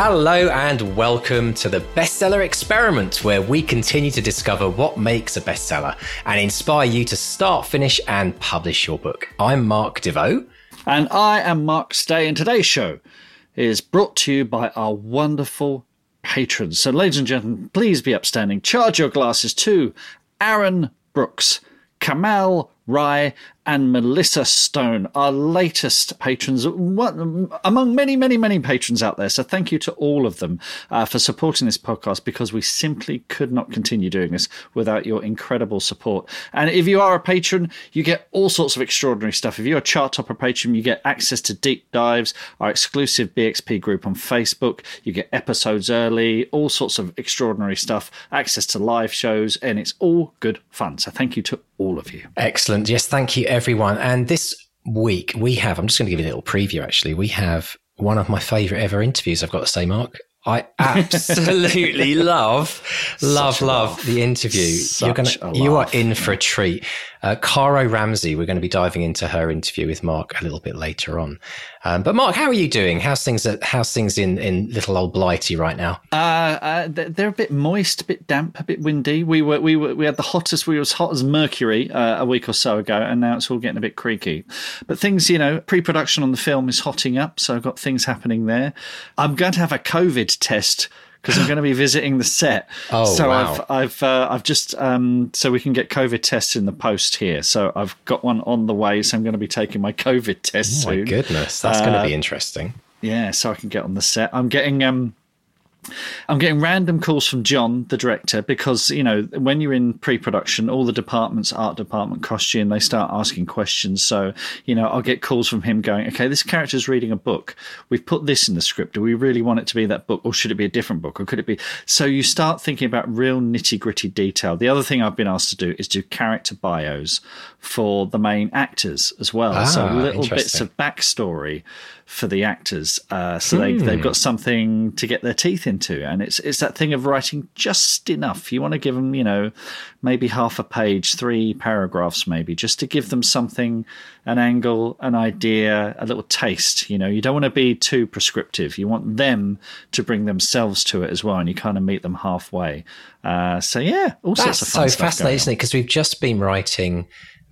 Hello and welcome to the Bestseller Experiment, where we continue to discover what makes a bestseller and inspire you to start, finish, and publish your book. I'm Mark Desvaux. And I am Mark Stay, and today's show is brought to you by our wonderful patrons. So, ladies and gentlemen, please be upstanding. Charge your glasses to Aaron Brooks, Kamal Rai, and Melissa Stone, our latest patrons, among many, many, many patrons out there. So thank you to all of them uh, for supporting this podcast because we simply could not continue doing this without your incredible support. And if you are a patron, you get all sorts of extraordinary stuff. If you're a chart topper patron, you get access to deep dives, our exclusive BXP group on Facebook. You get episodes early, all sorts of extraordinary stuff, access to live shows, and it's all good fun. So thank you to all of you. Excellent. Yes, thank you everyone. And this week we have, I'm just going to give you a little preview actually. We have one of my favorite ever interviews, I've got to say, Mark. I absolutely love, love, love the interview. You're gonna, you are in for a treat. Uh, Caro Ramsay, we're going to be diving into her interview with Mark a little bit later on. Um, but Mark, how are you doing? How's things? At, how's things in, in little old Blighty right now? Uh, uh, they're a bit moist, a bit damp, a bit windy. We were we were we had the hottest. We were as hot as mercury uh, a week or so ago, and now it's all getting a bit creaky. But things, you know, pre-production on the film is hotting up, so I've got things happening there. I'm going to have a COVID test because I'm going to be visiting the set. Oh, so wow. I've I've uh, I've just um, so we can get COVID tests in the post here. So I've got one on the way. So I'm going to be taking my COVID test oh, my soon. goodness, that's uh, going to be interesting. Yeah, so I can get on the set. I'm getting um I'm getting random calls from John, the director, because you know when you're in pre-production, all the departments, art department, costume, they start asking questions. So you know, I'll get calls from him going, "Okay, this character's reading a book. We've put this in the script. Do we really want it to be that book, or should it be a different book, or could it be?" So you start thinking about real nitty gritty detail. The other thing I've been asked to do is do character bios for the main actors as well. Ah, so little bits of backstory for the actors, uh, so hmm. they, they've got something to get their teeth into. And it's it's that thing of writing just enough. You want to give them, you know, maybe half a page, three paragraphs, maybe, just to give them something, an angle, an idea, a little taste. You know, you don't want to be too prescriptive. You want them to bring themselves to it as well, and you kind of meet them halfway. Uh, so yeah, all That's sorts of fun so fascinating, isn't it? Because we've just been writing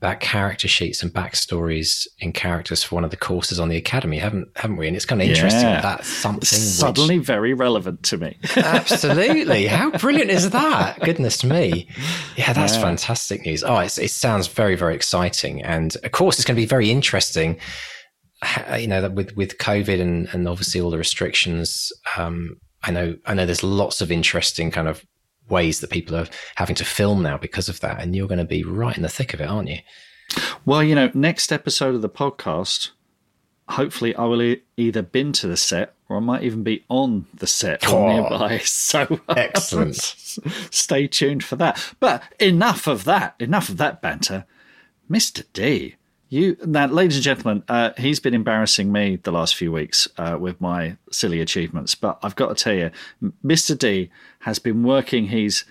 about character sheets and backstories in characters for one of the courses on the academy, haven't haven't we? And it's kind of interesting yeah. that something suddenly which... very relevant to me. Absolutely, how brilliant is that? Goodness me, yeah, that's yeah. fantastic news. Oh, it sounds very very exciting, and of course it's going to be very interesting. You know with with COVID and and obviously all the restrictions. Um, I know I know there's lots of interesting kind of ways that people are having to film now because of that. And you're going to be right in the thick of it, aren't you? Well, you know, next episode of the podcast, hopefully I will e- either been to the set or I might even be on the set or oh, nearby. So excellent. stay tuned for that. But enough of that. Enough of that banter. Mr. D, you now, ladies and gentlemen, uh, he's been embarrassing me the last few weeks uh, with my silly achievements. But I've got to tell you, Mr. D has been working his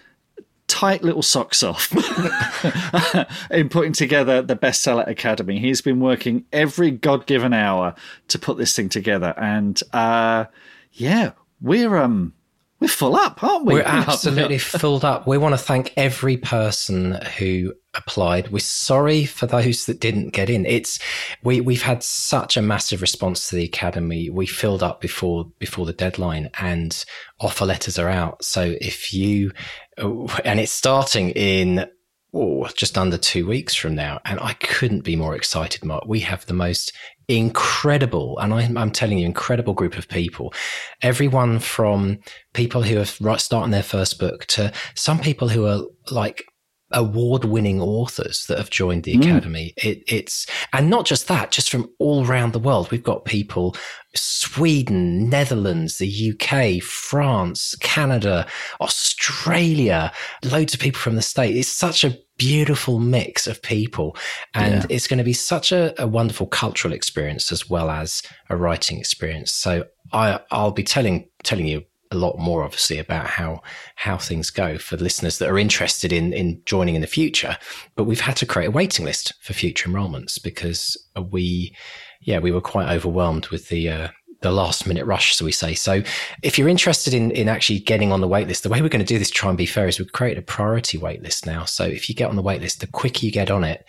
tight little socks off in putting together the bestseller academy. He's been working every god given hour to put this thing together, and uh, yeah, we're um we're full up, aren't we? We're absolutely filled up. We want to thank every person who applied. We're sorry for those that didn't get in. It's we we've had such a massive response to the academy. We filled up before before the deadline, and offer letters are out. So if you uh, and it's starting in oh, just under two weeks from now. And I couldn't be more excited, Mark. We have the most incredible, and I'm, I'm telling you, incredible group of people. Everyone from people who are starting their first book to some people who are like award-winning authors that have joined the mm. academy. It, it's and not just that, just from all around the world. We've got people Sweden, Netherlands, the UK, France, Canada, Australia, loads of people from the state. It's such a beautiful mix of people, and yeah. it's going to be such a, a wonderful cultural experience as well as a writing experience. So I, I'll be telling telling you a lot more obviously about how how things go for listeners that are interested in in joining in the future. But we've had to create a waiting list for future enrollments because we yeah we were quite overwhelmed with the uh, the last minute rush so we say. So if you're interested in in actually getting on the wait list the way we're going to do this try and be fair is we've created a priority wait list now. So if you get on the wait list the quicker you get on it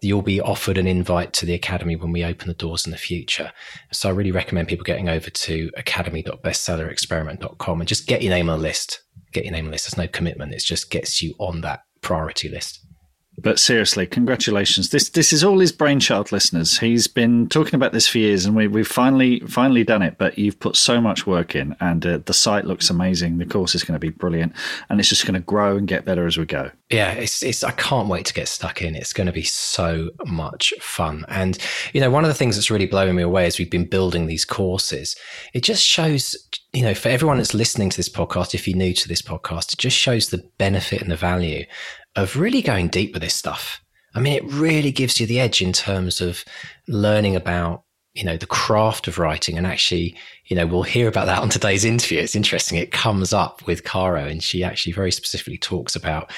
you'll be offered an invite to the academy when we open the doors in the future. So I really recommend people getting over to academy.bestsellerexperiment.com and just get your name on the list. Get your name on the list. There's no commitment. It just gets you on that priority list. But seriously, congratulations! This this is all his brainchild, listeners. He's been talking about this for years, and we, we've finally finally done it. But you've put so much work in, and uh, the site looks amazing. The course is going to be brilliant, and it's just going to grow and get better as we go. Yeah, it's it's. I can't wait to get stuck in. It's going to be so much fun. And you know, one of the things that's really blowing me away as we've been building these courses, it just shows you know, for everyone that's listening to this podcast, if you're new to this podcast, it just shows the benefit and the value of really going deep with this stuff. I mean, it really gives you the edge in terms of learning about, you know, the craft of writing. And actually, you know, we'll hear about that on today's interview. It's interesting. It comes up with Caro and she actually very specifically talks about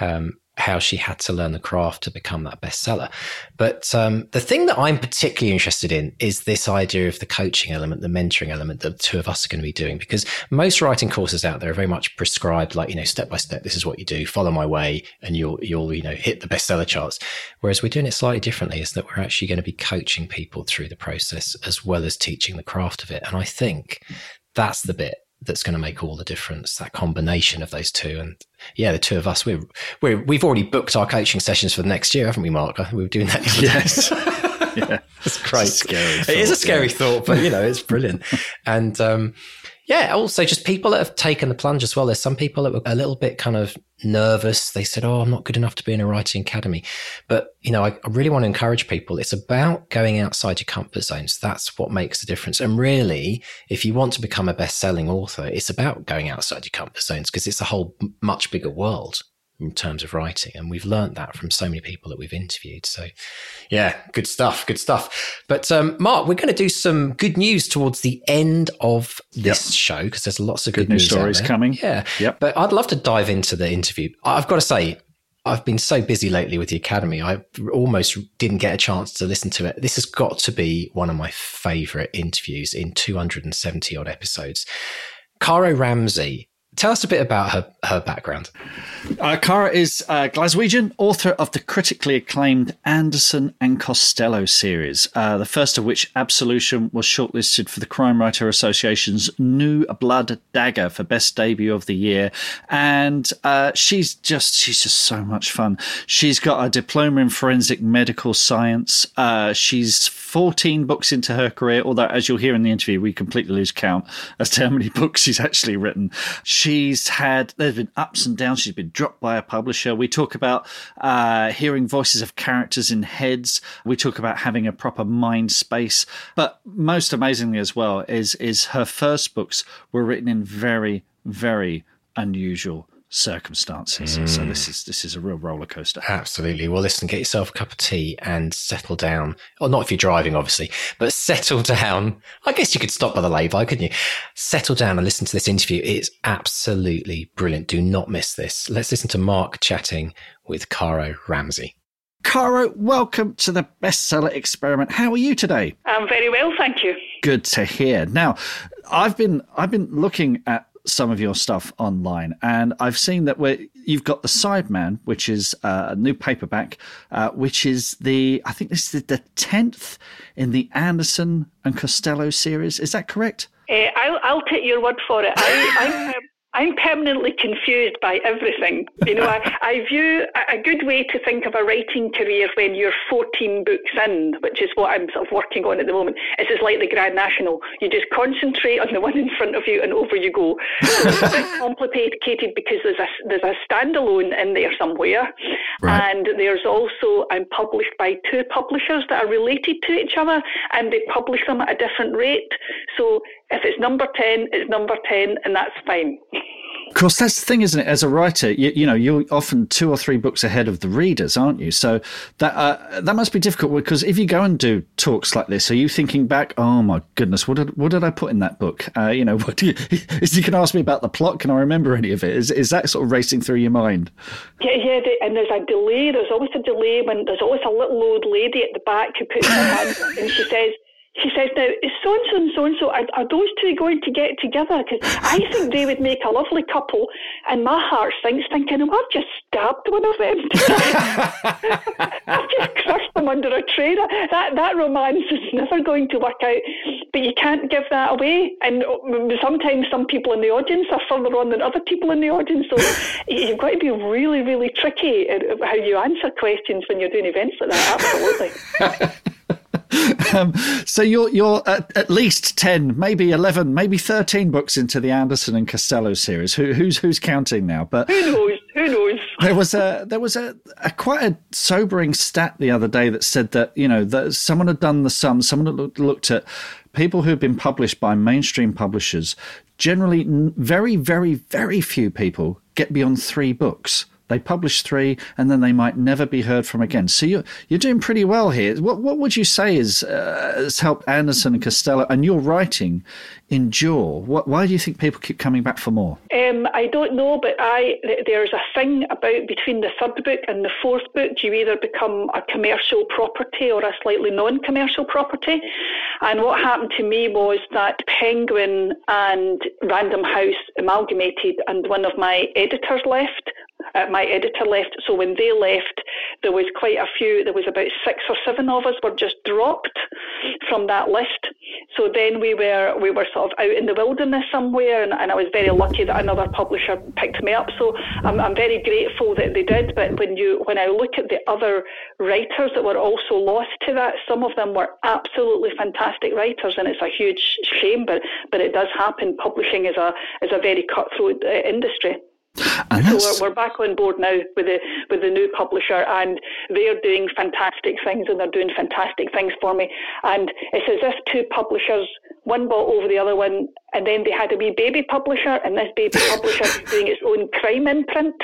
um, how she had to learn the craft to become that bestseller. But um, the thing that I'm particularly interested in is this idea of the coaching element, the mentoring element that the two of us are going to be doing, because most writing courses out there are very much prescribed, like you know, step by step. This is what you do. Follow my way, and you'll you'll you know hit the bestseller charts. Whereas we're doing it slightly differently, is that we're actually going to be coaching people through the process as well as teaching the craft of it. And I think that's the bit that's going to make all the difference. That combination of those two, and yeah, the two of us, we're, we're we've already booked our coaching sessions for the next year, haven't we, Mark? We were doing that. Yes, yeah, it's great. It's scary. Thought, it is a scary yeah. thought, but you know, it's brilliant. and um, yeah, also just people that have taken the plunge as well. There's some people that were a little bit kind of nervous. They said, Oh, I'm not good enough to be in a writing academy. But, you know, I, I really want to encourage people. It's about going outside your comfort zones. That's what makes the difference. And really, if you want to become a best selling author, it's about going outside your comfort zones because it's a whole much bigger world in terms of writing. And we've learned that from so many people that we've interviewed. So, yeah, good stuff. Good stuff. But, um, Mark, we're going to do some good news towards the end of this yep. show because there's lots of good, good news, stories coming. Yeah. Yep. But I'd love to dive into the interview. I've got to say, I've been so busy lately with the Academy, I almost didn't get a chance to listen to it. This has got to be one of my favorite interviews in 270 odd episodes. Caro Ramsay Tell us a bit about her, her background. Uh, Cara is a Glaswegian, author of the critically acclaimed Anderson and Costello series, uh, the first of which, Absolution, was shortlisted for the Crime Writer Association's New Blood Dagger for Best Debut of the Year. And uh, she's just she's just so much fun. She's got a diploma in forensic medical science. Uh, she's 14 books into her career, although, as you'll hear in the interview, we completely lose count as to how many books she's actually written. She's had, there's been ups and downs. She's been dropped by a publisher. We talk about uh, hearing voices of characters in heads. We talk about having a proper mind space. But most amazingly, as well, is, is her first books were written in very, very unusual circumstances. Mm. So this is this is a real roller coaster. Absolutely. Well, listen, get yourself a cup of tea and settle down. Or not if you're driving, obviously, but settle down. I guess you could stop by the lay-by, couldn't you? Settle down and listen to this interview. It's absolutely brilliant. Do not miss this. Let's listen to Mark chatting with Caro Ramsay. Caro, welcome to the bestseller experiment. How are you today? I'm very well, thank you. Good to hear. Now, I've been I've been looking at some of your stuff online, and I've seen that where you've got the Sideman, which is uh, a new paperback, uh, which is the I think this is the tenth in the Anderson and Costello series. Is that correct? Uh, I'll, I'll take your word for it. I, I'm permanently confused by everything. You know, I, I view a good way to think of a writing career when you're 14 books in, which is what I'm sort of working on at the moment. It's just like the Grand National. You just concentrate on the one in front of you and over you go. So it's a bit complicated because there's a, there's a standalone in there somewhere. Right. And there's also, I'm published by two publishers that are related to each other and they publish them at a different rate. So if it's number 10, it's number 10 and that's fine. Of course, that's the thing, isn't it? As a writer, you, you, know, you're often two or three books ahead of the readers, aren't you? So that uh, that must be difficult because if you go and do talks like this, are you thinking back? Oh my goodness, what did what did I put in that book? Uh, you know, what do you, is you can ask me about the plot? Can I remember any of it? Is is that sort of racing through your mind? Yeah, yeah, and there's a delay. There's always a delay when there's always a little old lady at the back who puts her hand and she says she says, now, is so and so and so and so, are, are those two going to get together? Because I think they would make a lovely couple. And my heart thinks, thinking, oh, I've just stabbed one of them. I've just crushed them under a tray. That, that romance is never going to work out. But you can't give that away. And um, sometimes some people in the audience are further on than other people in the audience. So you've got to be really, really tricky how you answer questions when you're doing events like that. Absolutely. um, so you're you're at, at, least ten, maybe eleven, maybe thirteen books into the Anderson and Costello series. Who, who's who's counting now? But who knows? Who knows? There was a there was a, a, quite a sobering stat the other day that said that you know that someone had done the sum. Someone had looked, looked at people who have been published by mainstream publishers. Generally, very very very few people get beyond three books. They publish three, and then they might never be heard from again. So you're you're doing pretty well here. What what would you say is uh, has helped Anderson and Costello and your writing endure? What, why do you think people keep coming back for more? Um, I don't know, but I there's a thing about between the third book and the fourth book, you either become a commercial property or a slightly non-commercial property. And what happened to me was that Penguin and Random House amalgamated, and one of my editors left uh, my editor left. So when they left, there was quite a few. There was about six or seven of us were just dropped from that list. So then we were we were sort of out in the wilderness somewhere, and, and I was very lucky that another publisher picked me up. So I'm, I'm very grateful that they did. But when you when I look at the other writers that were also lost to that, some of them were absolutely fantastic writers, and it's a huge shame. But but it does happen. Publishing is a is a very cutthroat uh, industry. And so we're, we're, back on board now with the with the new publisher, and they're doing fantastic things, and they're doing fantastic things for me. And it's as if two publishers, one bought over the other one, and then they had a wee baby publisher, and this baby publisher is doing its own crime imprint.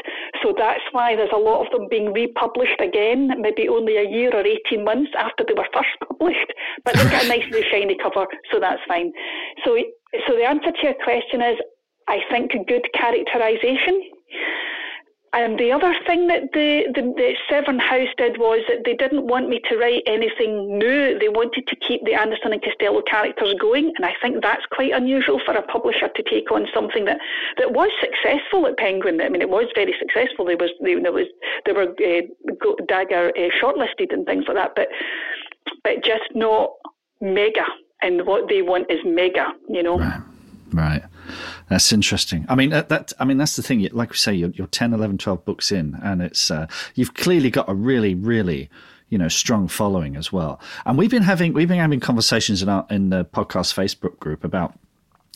So that's why there's a lot of them being republished again, maybe only a year or eighteen months after they were first published. But they've got a nice new shiny cover, so that's fine. So so the answer to your question is I think, a good characterisation. And the other thing that the, the, the, Severn House did was that they didn't want me to write anything new. They wanted to keep the Anderson and Costello characters going, and I think that's quite unusual for a publisher to take on something that, that was successful at Penguin. I mean, it was very successful. There was there was there were uh, Dagger uh, shortlisted and things like that, but but just not mega. And what they want is mega, you know. Right. Right. That's interesting. I mean, that, that, I mean, that's the thing. Like we say, you're, you're 10, 11, 12 books in, and it's uh, you've clearly got a really, really, you know, strong following as well. And we've been having we've been having conversations in our in the podcast Facebook group about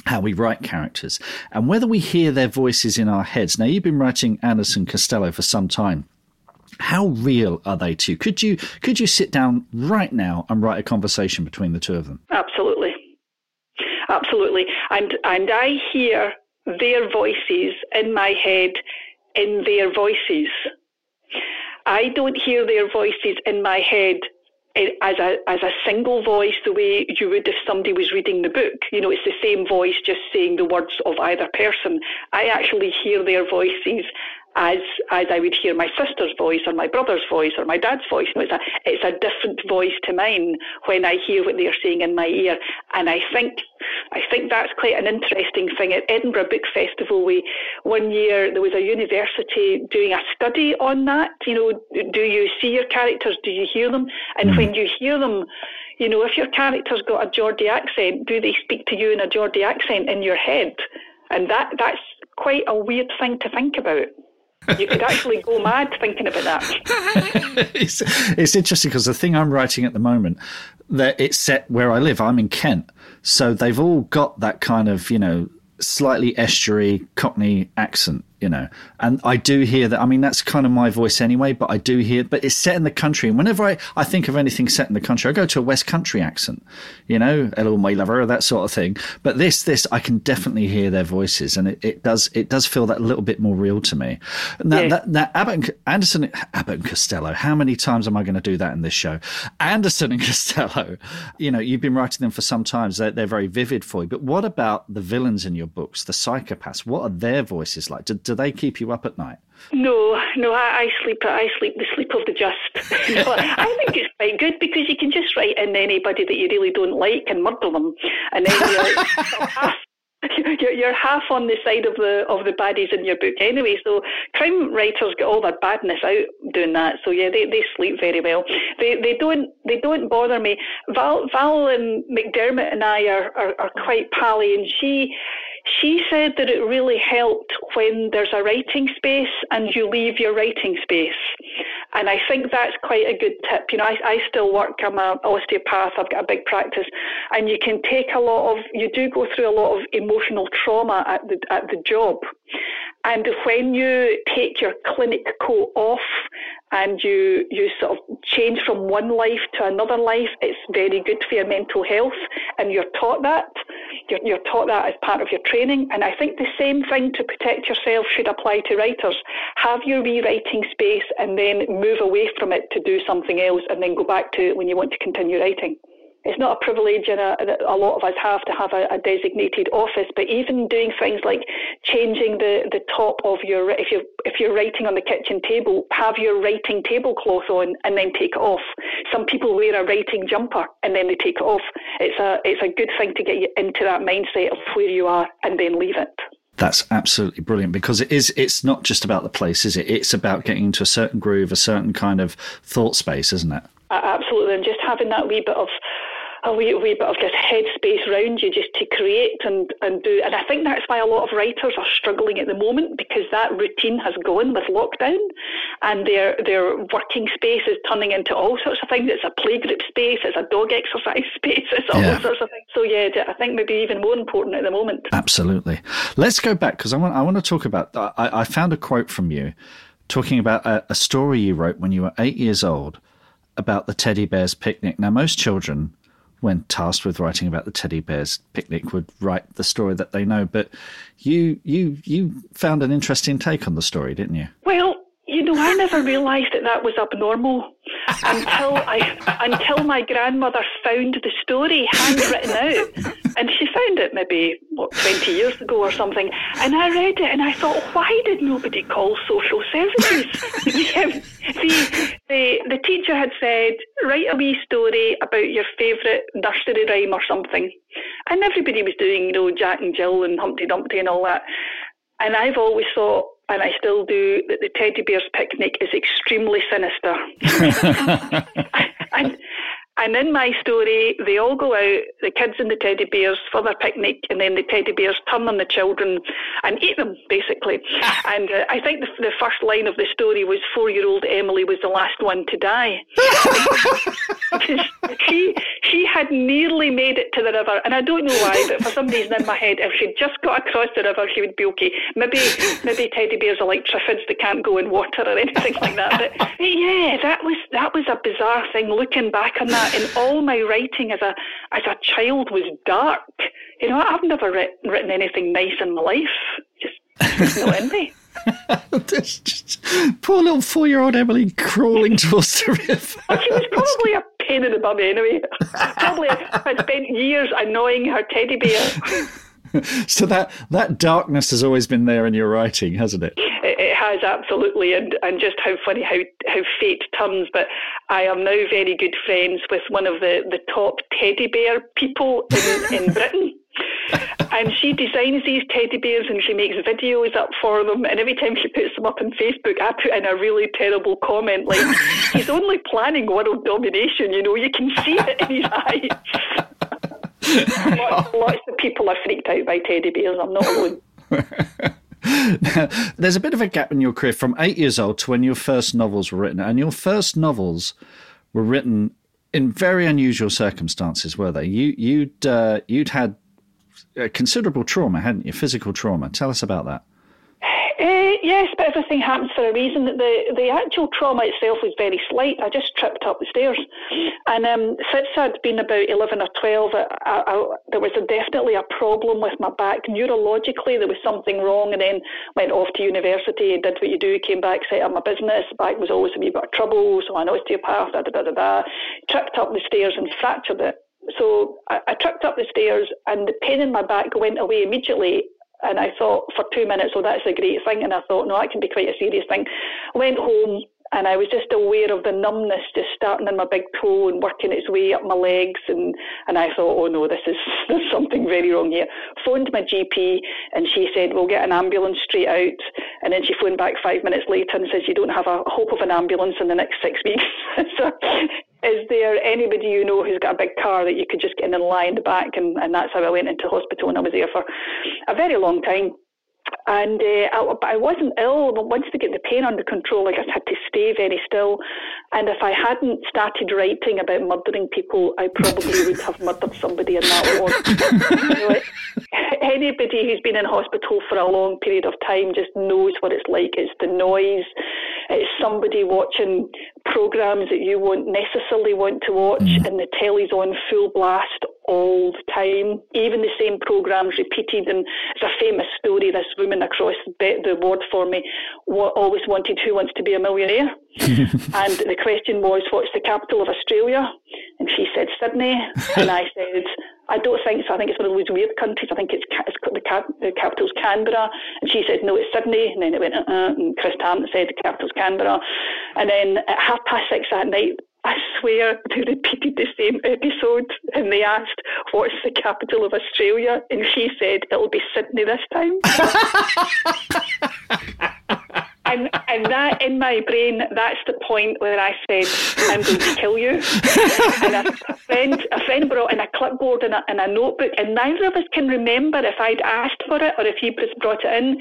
how we write characters and whether we hear their voices in our heads. Now, you've been writing Anderson Costello for some time. How real are they to you? Could you could you sit down right now and write a conversation between the two of them? Absolutely absolutely. And and I hear their voices in my head in their voices. I don't hear their voices in my head eh, as a as a single voice the way you would if somebody was reading the book. You know, it's the same voice just saying the words of either person. I actually hear their voices as as I would hear my sister's voice or my brother's voice or my dad's voice. You know, it's a it's a different voice to mine when I hear what they're saying in my ear. And I think I think that's quite an interesting thing. At Edinburgh Book Festival, we one year there was a university doing a study on that. You know, do you see your characters? Do you hear them? And mm. when you hear them, you know, if your character's got a Geordie accent, do they speak to you in a Geordie accent in your head? And that that's quite a weird thing to think about. You could actually go mad thinking about that. it's, it's interesting because the thing I'm writing at the moment, that it's set where I live. I'm in Kent, so they've all got that kind of you know slightly estuary Cockney accent you know. And I do hear that. I mean, that's kind of my voice anyway, but I do hear, but it's set in the country. And whenever I, I think of anything set in the country, I go to a West Country accent, you know, hello, my lover, that sort of thing. But this, this, I can definitely hear their voices and it, it does, it does feel that little bit more real to me. Now, yeah. that, that Abbott and, Anderson, Abbott and Costello, how many times am I going to do that in this show? Anderson and Costello, you know, you've been writing them for some time. They're, they're very vivid for you. But what about the villains in your books, the psychopaths? What are their voices like? Do, do they keep you up at night? No, no, I, I sleep. I sleep the sleep of the just. no, I think it's quite good because you can just write in anybody that you really don't like and murder them, and then you're half, you're half on the side of the of the baddies in your book anyway. So crime writers get all their badness out doing that. So yeah, they, they sleep very well. They they don't they don't bother me. Val Val and McDermid and I are, are, are quite pally, and she she said that it really helped when there's a writing space and you leave your writing space. And I think that's quite a good tip. You know, I, I still work, I'm an osteopath, I've got a big practice, and you can take a lot of, you do go through a lot of emotional trauma at the, at the job. And when you take your clinic coat off and you, you sort of change from one life to another life, it's very good for your mental health. And you're taught that. You're, you're taught that as part of your training. And I think the same thing to protect yourself should apply to writers. Have your rewriting space and then move away from it to do something else and then go back to it when you want to continue writing it's not a privilege and a, a lot of us have to have a, a, designated office but even doing things like changing the, the top of your if you if you're writing on the kitchen table have your writing tablecloth on and then take it off. Some people wear a writing jumper and then they take it off. It's a it's a good thing to get you into that mindset of where you are and then leave it. That's absolutely brilliant because it is it's not just about the place is it? It's about getting into a certain groove a certain kind of thought space isn't it? Absolutely. And just having that wee bit of a wee, wee bit of just headspace around you just to create and, and do. And I think that's why a lot of writers are struggling at the moment because that routine has gone with lockdown and their their working space is turning into all sorts of things. It's a playgroup space, it's a dog exercise space, it's all yeah. sorts of things. So yeah, I think maybe even more important at the moment. Absolutely. Let's go back because I want I want to talk about. I, I found a quote from you talking about a, a story you wrote when you were eight years old about the teddy bears picnic. Now, most children when tasked with writing about the teddy bears picnic would write the story that they know. But you you you found an interesting take on the story didn't you? Well you know i never realized that that was abnormal until I until my grandmother found the story handwritten out, and she found it maybe what twenty years ago or something. And I read it, and I thought, why did nobody call social services? the, the the teacher had said, write a wee story about your favourite nursery rhyme or something, and everybody was doing, you know, Jack and Jill and Humpty Dumpty and all that. And I've always thought, and I still do, that the teddy bear's picnic is extremely sinister. and, and in my story, they all go out, the kids and the teddy bears, for their picnic, and then the teddy bears turn on the children and eat them, basically. and uh, I think the, the, first line of the story was four year old Emily was the last one to die. she, she had nearly made it to the river, and I don't know why, but for some reason in my head, if she'd just got across the river, she would be okay. Maybe maybe teddy bears are like triffids, they can't go in water or anything like that. But, but yeah, that was, that was a bizarre thing looking back on that that, and all my writing as a as a child was dark. You know, I've never writ- written anything nice in my life. Just, no envy. just, poor little four-year-old Emily crawling towards the river. Well, she was probably a pain in the bum anyway. probably had spent years annoying her teddy bear. so that that darkness has always been there in your writing, hasn't it? It, it has absolutely, and and just how funny how how fate turns. But I am now very good friends with one of the the top teddy bear people in, in Britain. and she designs these teddy bears and she makes videos up for them. And every time she puts them up on Facebook, I put in a really terrible comment like, he's only planning world domination, you know, you can see it in his eyes lots, lots of people are freaked out by teddy bears. I'm not alone. There's a bit of a gap in your career from eight years old to when your first novels were written, and your first novels were written in very unusual circumstances, were they? You you'd uh, you'd had considerable trauma, hadn't you? Physical trauma. Tell us about that. Uh, yes, but everything happens for a reason. The the actual trauma itself was very slight. I just tripped up the stairs, and um, since I'd been about eleven or twelve, I, I, there was a, definitely a problem with my back. Neurologically, there was something wrong, and then went off to university, and did what you do, came back, set up my business. Back was always a wee bit of trouble, so an osteopath, da da da da da. Tripped up the stairs and fractured it. So I, I tripped up the stairs, and the pain in my back went away immediately and I thought for two minutes, oh, that's a great thing. And I thought, no, that can be quite a serious thing. Went home and I was just aware of the numbness just starting in my big toe and working its way up my legs. And, and I thought, oh no, this is there's something very wrong here. Phoned my GP and she said, we'll get an ambulance straight out. And then she phoned back five minutes later and says, you don't have a hope of an ambulance in the next six weeks. so is there anybody you know who's got a big car that you could just get in and lie in the back? And, and that's how I went into hospital and I was there for a very long time. And uh, I, but I wasn't ill. But once they get the pain under control, I just had to stay very still. And if I hadn't started writing about murdering people, I probably would have murdered somebody in that ward. you know, anybody who's been in hospital for a long period of time just knows what it's like. It's the noise. It's somebody watching programs that you won't necessarily want to watch, mm. and the telly's on full blast all the time. Even the same programs repeated, and it's a famous story. This woman across the, the ward for me always wanted Who Wants to Be a Millionaire, and the question was, What's the capital of Australia? And she said Sydney, and I said. I don't think so. I think it's one of those weird countries. I think it's, it's the, cap, the capital's Canberra. And she said, no, it's Sydney. And then it went, uh-uh. And Chris Tarrant said the capital's Canberra. And then at half past six that night, I swear they repeated the same episode and they asked, What's the capital of Australia? And she said, It'll be Sydney this time. and, and that in my brain, that's the point where I said, I'm going to kill you. and a, friend, a friend brought in a clipboard and a, and a notebook, and neither of us can remember if I'd asked for it or if he brought it in.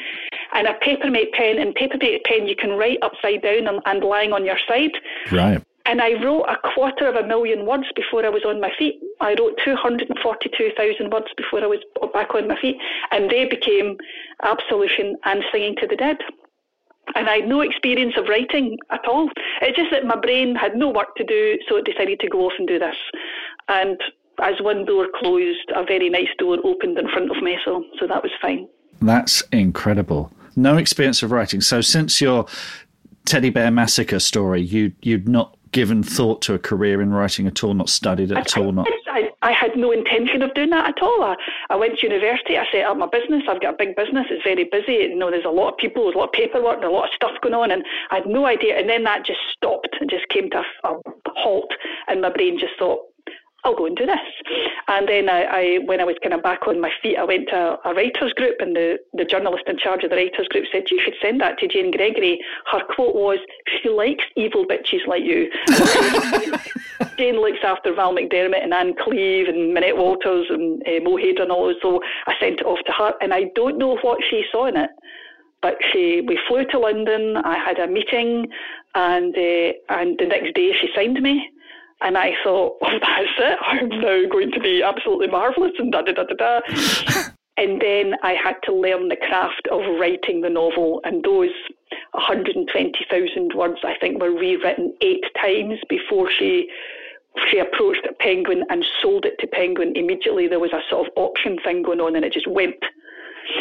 And a papermate pen, and papermate pen you can write upside down and, and lying on your side. Right. And I wrote a quarter of a million words before I was on my feet. I wrote 242,000 words before I was back on my feet. And they became Absolution and Singing to the Dead. And I had no experience of writing at all. It's just that my brain had no work to do, so it decided to go off and do this. And as one door closed, a very nice door opened in front of me, so, so that was fine. That's incredible. No experience of writing. So since your teddy bear massacre story, you you'd not given thought to a career in writing at all, not studied it at all, not. I, I had no intention of doing that at all. I, I went to university, I set up my business, I've got a big business, it's very busy, you know, there's a lot of people, there's a lot of paperwork, and a lot of stuff going on, and I had no idea, and then that just stopped and just came to a, a halt, and my brain just thought, I'll go and do this. And then I, I, when I was kind of back on my feet, I went to a, writers group, and the, the journalist in charge of the writers group said, "You should send that to Jane Gregory." Her quote was, "She likes evil bitches like you." Jane looks after Val McDermid and Ann Cleeves and Minette Walters and uh, Mo Hayder and all those. So I sent it off to her, and I don't know what she saw in it but she we flew to London. I had a meeting, and uh, and the next day she signed me. And I thought, oh, that's it. I'm now going to be absolutely marvellous and da da da da da. and then I had to learn the craft of writing the novel, and those 120,000 words, I think, were rewritten eight times before she she approached Penguin and sold it to Penguin. Immediately, there was a sort of auction thing going on, and it just went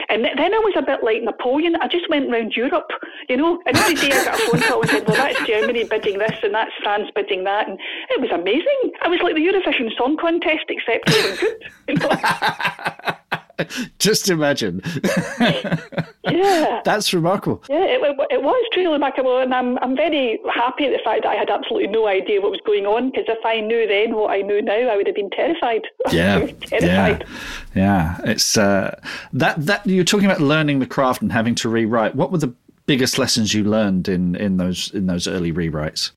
and then I was a bit like Napoleon. I just went round Europe, you know, and every day I got a phone call and said, well, that's Germany bidding this and that's France bidding that. And it was amazing. I was like the Eurovision Song Contest, except it was good. You know? Just imagine. yeah. That's remarkable. Yeah, it, it, was truly remarkable. And I'm, I'm very happy at the fact that I had absolutely no idea what was going on because if I knew then what I know now, I would have been terrified. Yeah. terrified. Yeah. yeah. It's uh, that, that you're talking about learning the craft and having to rewrite. What were the biggest lessons you learned in, in those in those early rewrites?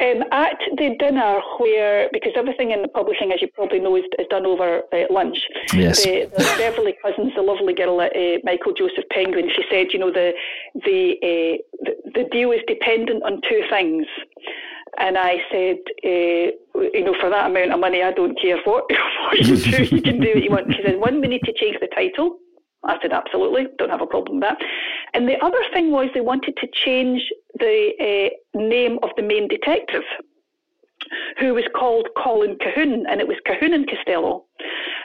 Um, at the dinner, where because everything in the publishing, as you probably know, is, is done over uh, lunch. Yes. The, the Beverly Cousins, the lovely girl at uh, Michael Joseph Penguin, she said, you know, the the, uh, the the deal is dependent on two things. And I said, uh, you know, for that amount of money, I don't care what, what you do. You can do what you want. She said, one, we need to change the title. I said, absolutely, don't have a problem with that. And the other thing was they wanted to change the uh, name of the main detective, who was called Colin Colquhoun, and it was Colquhoun and Costello.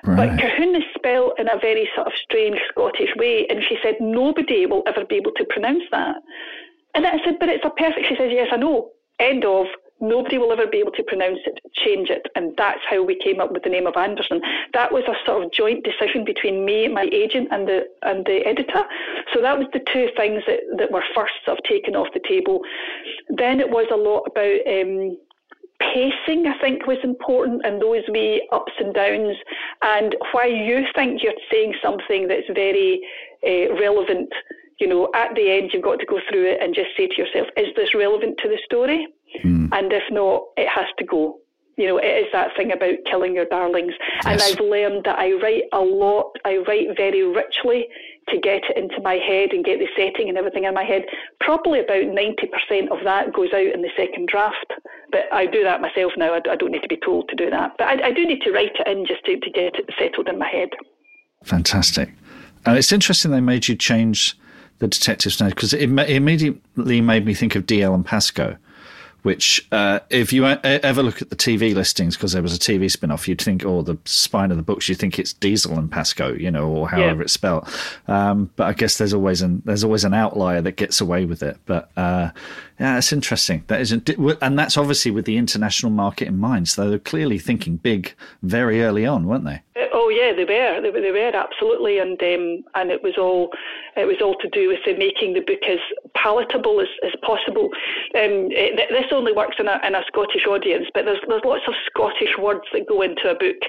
Right. But Colquhoun is spelled in a very sort of strange Scottish way, and she said, nobody will ever be able to pronounce that. And I said, but it's a perfect, she says, yes, I know. End of. Nobody will ever be able to pronounce it, change it. And that's how we came up with the name of Anderson. That was a sort of joint decision between me, my agent, and the and the editor. So that was the two things that, that were first sort of taken off the table. Then it was a lot about um, pacing, I think, was important and those wee ups and downs. And why you think you're saying something that's very uh, relevant, you know, at the end, you've got to go through it and just say to yourself, is this relevant to the story? Mm. And if not, it has to go. You know, it is that thing about killing your darlings. Yes. And I've learned that I write a lot, I write very richly to get it into my head and get the setting and everything in my head. Probably about 90% of that goes out in the second draft. But I do that myself now. I, don't need to be told to do that. But I, I do need to write it in just to, to get it settled in my head. Fantastic. And it's interesting they made you change the detective's name because it, immediately made me think of Dalziel and Pascoe which uh, if you ever look at the TV listings, because there was a TV spin off, you'd think, oh, the spine of the books, you think it's Diesel and Pascoe, you know, or however yeah. it's spelled. Um, but I guess there's always an there's always an outlier that gets away with it. But uh, yeah, it's interesting. That isn't, and that's obviously with the international market in mind. So they're clearly thinking big very early on, weren't they? Uh, oh yeah, they were. They were, they were absolutely, and um, and it was all it was all to do with making the book as palatable as, as possible. Um, it, this only works in a, in a Scottish audience, but there's there's lots of Scottish words that go into a book,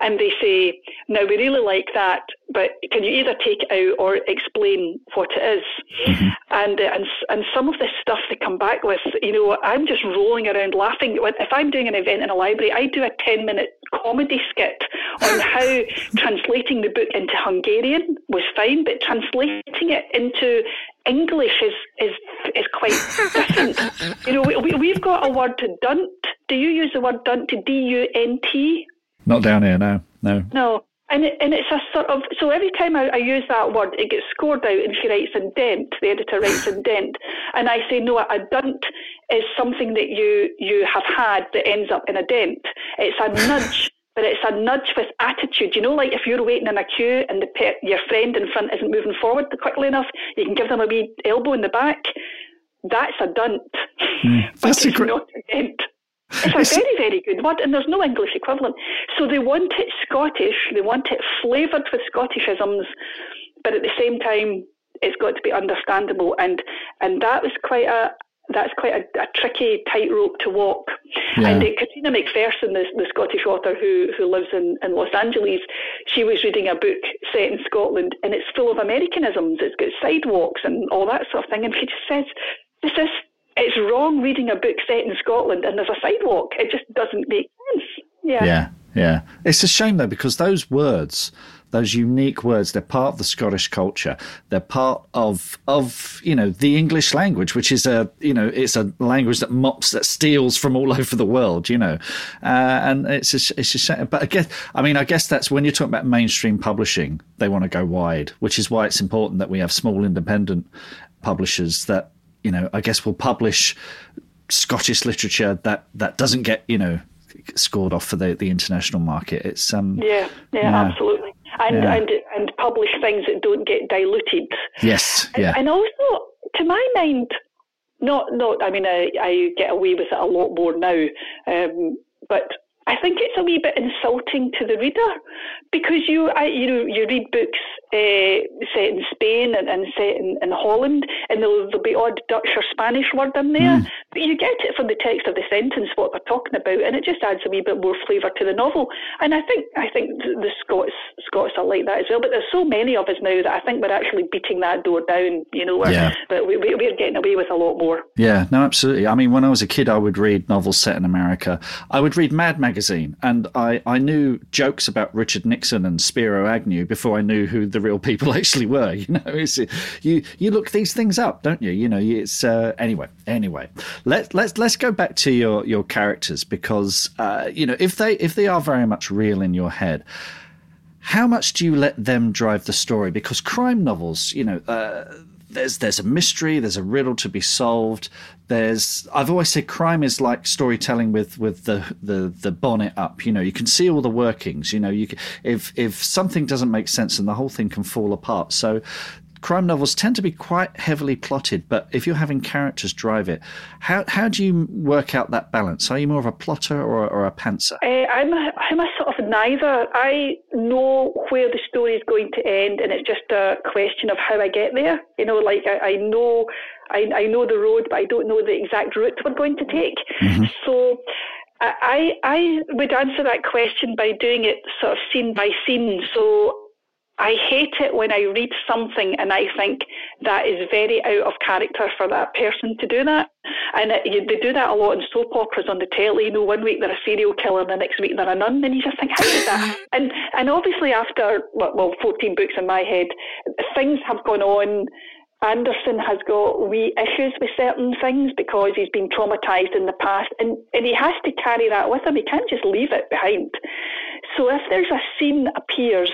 and they say, "Now we really like that, but can you either take it out or explain what it is?" Mm-hmm. And uh, and and some of this stuff they come back with, you know, I'm just rolling around laughing. If I'm doing an event in a library, I do a ten minute comedy skit on how translating the book into Hungarian was fine, but translating it into English is is is quite different. you know, we, we, have got a word to dunt. Do you use the word dunt to D U N T? Not down here, no, no. No. And, it, and it's a sort of so every time I, I use that word, it gets scored out, and she writes in dent. The editor writes in dent, and I say no. A dunt is something that you you have had that ends up in a dent. It's a nudge but it's a nudge with attitude. You know, like if you're waiting in a queue and the pe- your friend in front isn't moving forward quickly enough, you can give them a wee elbow in the back. That's a dunt. Mm, that's a great. not a dent. It's a very, very good word, and there's no English equivalent. So they want it Scottish, they want it flavoured with Scottishisms, but at the same time, it's got to be understandable. And and that was quite a, that's quite a, a tricky tightrope to walk. Yeah. And uh, Catriona McPherson, the, the Scottish author who, who lives in, in Los Angeles, she was reading a book set in Scotland and it's full of Americanisms. It's got sidewalks and all that sort of thing. And she just says, this is, it's wrong reading a book set in Scotland and there's a sidewalk. It just doesn't make sense. Yeah. Yeah. Yeah. It's a shame though, because those words those unique words. They're part of the Scottish culture. They're part of of you know the English language, which is a you know it's a language that mops that steals from all over the world. You know, uh, and it's a, it's a but I guess I mean I guess that's when you're talking about mainstream publishing, they want to go wide, which is why it's important that we have small independent publishers that you know I guess will publish Scottish literature that that doesn't get you know scored off for the, the international market. It's um yeah yeah, yeah. absolutely and, yeah. and and publish things that don't get diluted. Yes, yeah. And, and also, to my mind, not not. I mean, I, I get away with it a lot more now, um, but I think it's a wee bit insulting to the reader because you, I, you know, you read books uh, set in Spain and, and set in, in Holland, and there'll, there'll, be odd Dutch or Spanish word in there, mm. but you get it from the text of the sentence what they're talking about, and it just adds a wee bit more flavour to the novel. And I think I think the Scots Scots are like that as well. But there's so many of us now that I think we're actually beating that door down. You know, yeah. but we, we, we're getting away with a lot more. Yeah, no, absolutely. I mean, when I was a kid, I would read novels set in America. I would read Mad magazine, and I I knew jokes about Richard Nixon and Spiro Agnew before I knew who the real people actually were. You know, it's, you you look these things up, don't you? You know, it's uh, anyway. Anyway, let let's let's go back to your your characters because uh, you know if they if they are very much real in your head. How much do you let them drive the story? Because crime novels, you know, uh, there's there's a mystery, there's a riddle to be solved. There's I've always said crime is like storytelling with with the the the bonnet up. You know, you can see all the workings. You know, you can, if if something doesn't make sense, and the whole thing can fall apart. So crime novels tend to be quite heavily plotted, but if you're having characters drive it, how how do you work out that balance? Are you more of a plotter or, or a pantser? Uh, I'm a, I'm a sort of neither. I know where the story is going to end, and it's just a question of how I get there. You know, like I, I know I, I know the road, but I don't know the exact route we're going to take. Mm-hmm. So. I, I would answer that question by doing it sort of scene by scene. So I hate it when I read something and I think that is very out of character for that person to do that. And it, you, they do that a lot in soap operas on the telly. You know, one week they're a serial killer, and the next week they're a nun, and you just think, how is that? Mm-hmm. and and obviously after well, 14 books in my head, things have gone on. Anderson has got wee issues with certain things because he's been traumatized in the past, and and he has to carry that with him. He can't just leave it behind. So if there's a scene appears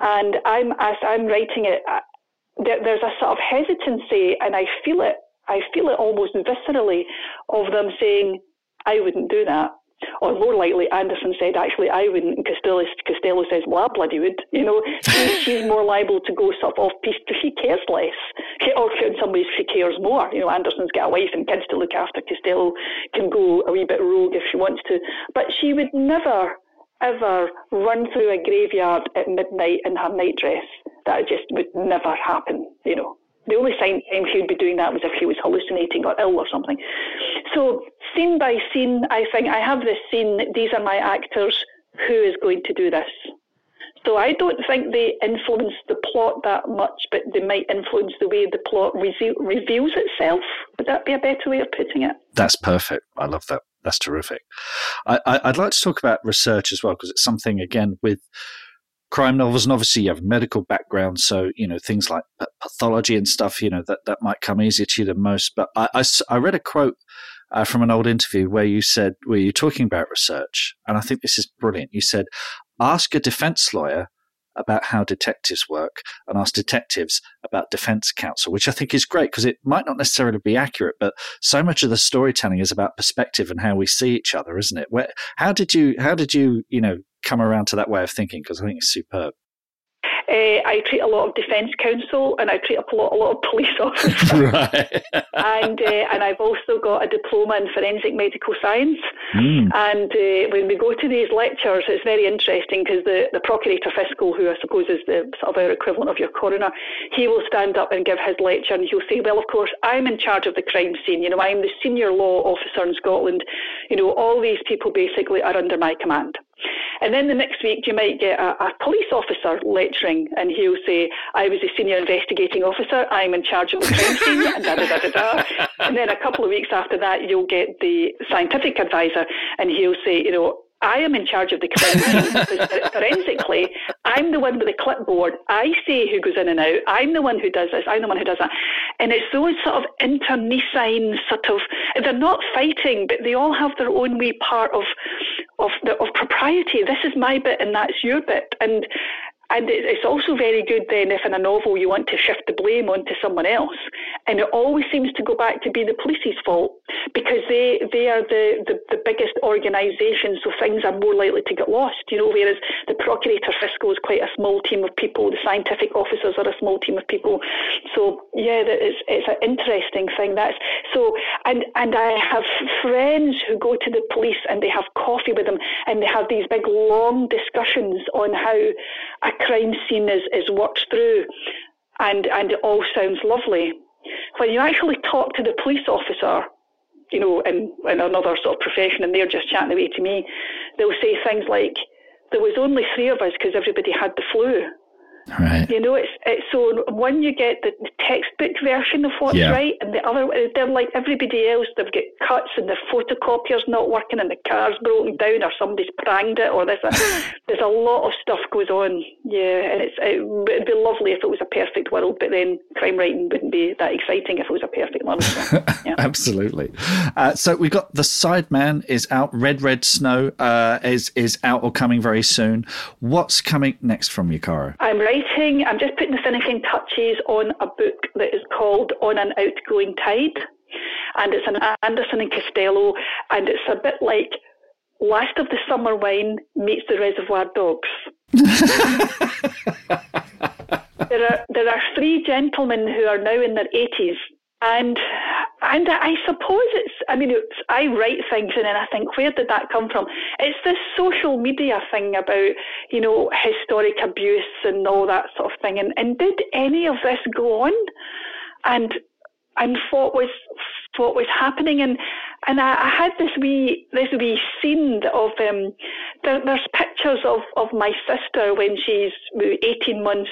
and I'm as I'm writing it, uh, there's a sort of hesitancy, and I feel it. I feel it almost viscerally of them saying, "I wouldn't do that." Or more likely, Anderson said, actually, I wouldn't. And Costello, Costello says, well, I bloody would. You know, she's more liable to go sort of off piece because she cares less. Or in some ways, she cares more. You know, Anderson's got a wife and kids to look after. Costello can go a wee bit rogue if she wants to. But she would never ever run through a graveyard at midnight in her nightdress. That just would never happen, you know. The only time would be doing that was if she was hallucinating or ill or something. So, scene by scene, I think I have this scene, these are my actors, who is going to do this? So I don't think they influence the plot that much, but they might influence the way the plot re- reveals itself. Would that be a better way of putting it? That's perfect. I love that. That's terrific. I, would like to talk about research as well because it's something again with crime novels, and obviously you have a medical background, so you know things like pathology and stuff. You know that that might come easier to you than most. But I, I, I read a quote uh, from an old interview where you said where you're talking about research, and I think this is brilliant. You said, "Ask a defense lawyer about how detectives work and ask detectives about defense counsel, which I think is great because it might not necessarily be accurate, but so much of the storytelling is about perspective and how we see each other, isn't it? Where, how did you, how did you, you know, come around to that way of thinking? Because I think it's superb. Uh, I treat a lot of defence counsel and I treat a lot, a lot of police officers. right. and uh, and I've also got a diploma in forensic medical science. Mm. And uh, when we go to these lectures, it's very interesting because the, the procurator fiscal, who I suppose is the sort of our equivalent of your coroner, he will stand up and give his lecture and he'll say, well, of course, I'm in charge of the crime scene. You know, I'm the senior law officer in Scotland. You know, all these people basically are under my command. And then the next week, you might get a, a, police officer lecturing, and he'll say, I was a senior investigating officer, I'm in charge of the crime scene, and da da da da da. And then a couple of weeks after that, you'll get the scientific advisor, and he'll say, you know, I am in charge of the crime scene forensically. I'm the one with the clipboard. I say who goes in and out. I'm the one who does this. I'm the one who does that. And it's those sort of internecine sort of. They're not fighting, but they all have their own wee part of of the, of propriety. This is my bit, and that's your bit. And and it's also very good then if in a novel you want to shift the blame onto someone else. And it always seems to go back to be the police's fault because they they are the, the, the biggest organisation, so things are more likely to get lost. You know, whereas the Procurator Fiscal is quite a small team of people, the scientific officers are a small team of people. So yeah, it's it's an interesting thing. That's so, and and I have friends who go to the police and they have coffee with them and they have these big long discussions on how a crime scene is is worked through, and and it all sounds lovely when you actually talk to the police officer, you know, in, in another sort of profession, and they're just chatting away to me, they'll say things like, there was only three of us because everybody had the flu. Right. You know, it's it's so one you get the, the textbook version of what's Yeah. right, and the other, they're like everybody else. They've got cuts, and the photocopier's not working, and the car's broken down, or somebody's pranged it, or there's a there's a lot of stuff goes on. Yeah, and it's it, it'd be lovely if it was a perfect world, but then crime writing wouldn't be that exciting if it was a perfect world. So, yeah. Absolutely. Uh, so we've got the Sideman is out. Red Red Snow uh, is is out or coming very soon. What's coming next from you, Caro? I'm writing. I'm just putting the finishing touches on a book that is called On an Outgoing Tide, and it's an Anderson and Costello, and it's a bit like Last of the Summer Wine meets the Reservoir Dogs. there are there are three gentlemen who are now in their eighties, and and I suppose it's. I mean, it's, I write things and then I think, where did that come from? It's this social media thing about you know historic abuse and all that sort of thing. And and did any of this go on? And and what was what was happening and and I, I had this wee this wee scene of um there, there's pictures of of my sister when she's 18 months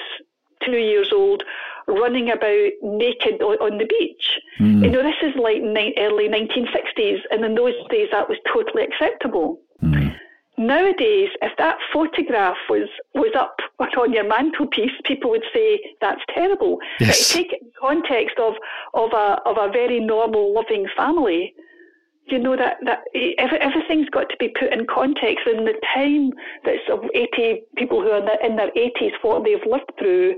two years old running about naked on, the beach hmm. you know this is like ni- early 1960s and in those days that was totally acceptable hmm. Nowadays, if that photograph was, was up on your mantelpiece, people would say that's terrible. Yes. But take it in context of, of, a, of a very normal, loving family. You know that, that everything's got to be put in context in the time that's of 80 people who are in their 80s, what they've lived through.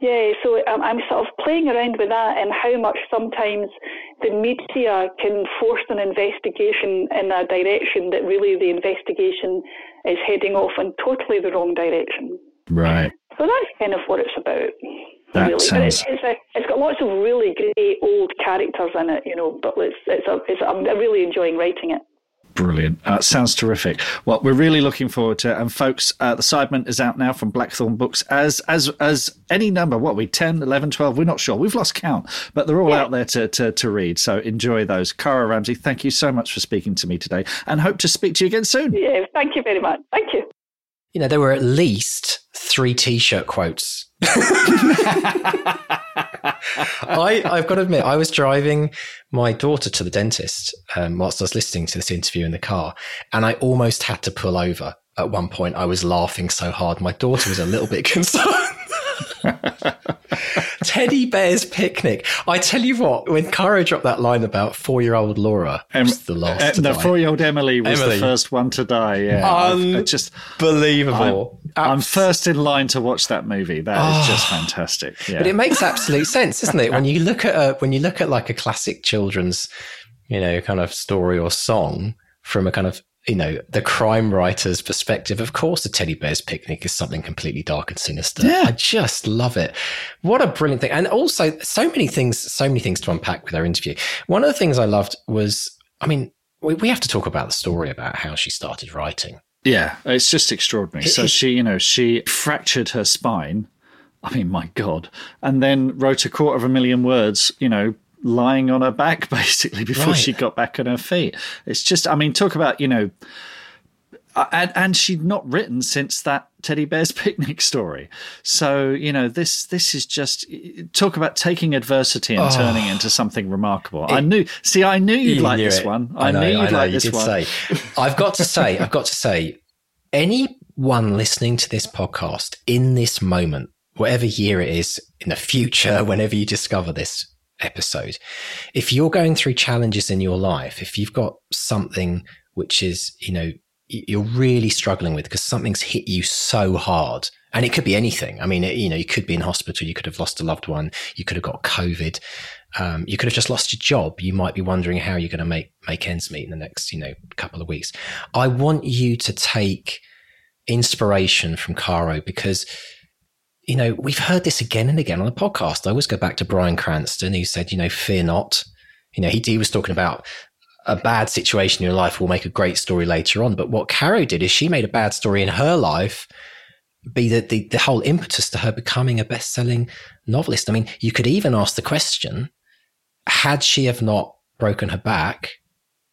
Yeah, so I'm, I'm sort of playing around with that and how much sometimes the media can force an investigation in a direction that really the investigation is heading off in totally the wrong direction. Right. So that's kind of what it's about. That really. But it's, sounds- it's, a, it's got lots of really great old characters in it, you know, but it's, it's, a, it's I'm really enjoying writing it. Brilliant. Uh, sounds terrific. Well, we're really looking forward to it. And folks, uh, The Sideman is out now from Blackthorn Books as as as any number. What are we 10, 11, 12? We're not sure. We've lost count, but they're all Yeah. out there to, to, to read. So enjoy those. Caro Ramsay, thank you so much for speaking to me today and hope to speak to you again soon. Yeah, thank you very much. Thank you. You know, there were at least three t-shirt quotes. I, I've got to admit, I was driving my daughter to the dentist um, whilst I was listening to this interview in the car, and I almost had to pull over. At one point, I was laughing so hard, my daughter was a little bit concerned. Teddy Bear's Picnic. I tell you what, when Caro dropped that line about four-year-old Laura, was the last Uh, to the four-year-old Emily was Emily. the first one to die. Yeah, I just Unbelievable. I'm Abs- first in line to watch that movie. That is just fantastic. Yeah. But it makes absolute sense, doesn't it? When you look at a, when you look at like a classic children's, you know, kind of story or song from a kind of you know the crime writer's perspective. Of course, the Teddy Bear's Picnic is something completely dark and sinister. Yeah. I just love it. What a brilliant thing! And also, so many things, so many things to unpack with our interview. One of the things I loved was, I mean, we, we have to talk about the story about how she started writing. Yeah, it's just extraordinary. So It- she, you know, she fractured her spine. I mean, my God. And then wrote a quarter of a million words, you know, lying on her back basically before Right. she got back on her feet. It's just, I mean, talk about, you know, and, and she'd not written since that teddy bear's picnic story so you know this this is just talk about taking adversity and oh. turning it into something remarkable i knew see i knew you'd You like knew this it. one i, know, knew you'd I know, like you this one Say. I've got to say, I've got to say, anyone listening to this podcast in this moment, whatever year it is in the future, whenever you discover this episode, if you're going through challenges in your life, if you've got something which is, you know, you're really struggling with because something's hit you so hard. And it could be anything. I mean, it, you know, you could be in hospital. You could have lost a loved one. You could have got COVID. Um, you could have just lost your job. You might be wondering how you're going to make make ends meet in the next, you know, couple of weeks. I want you to take inspiration from Caro because you know, we've heard this again and again on the podcast. I always go back to Bryan Cranston, who said, you know, fear not. You know, he, he was talking about a bad situation in your life will make a great story later on. But what Caro did is she made a bad story in her life be the, the, the whole impetus to her becoming a best selling novelist. I mean, you could even ask the question, had she have not broken her back,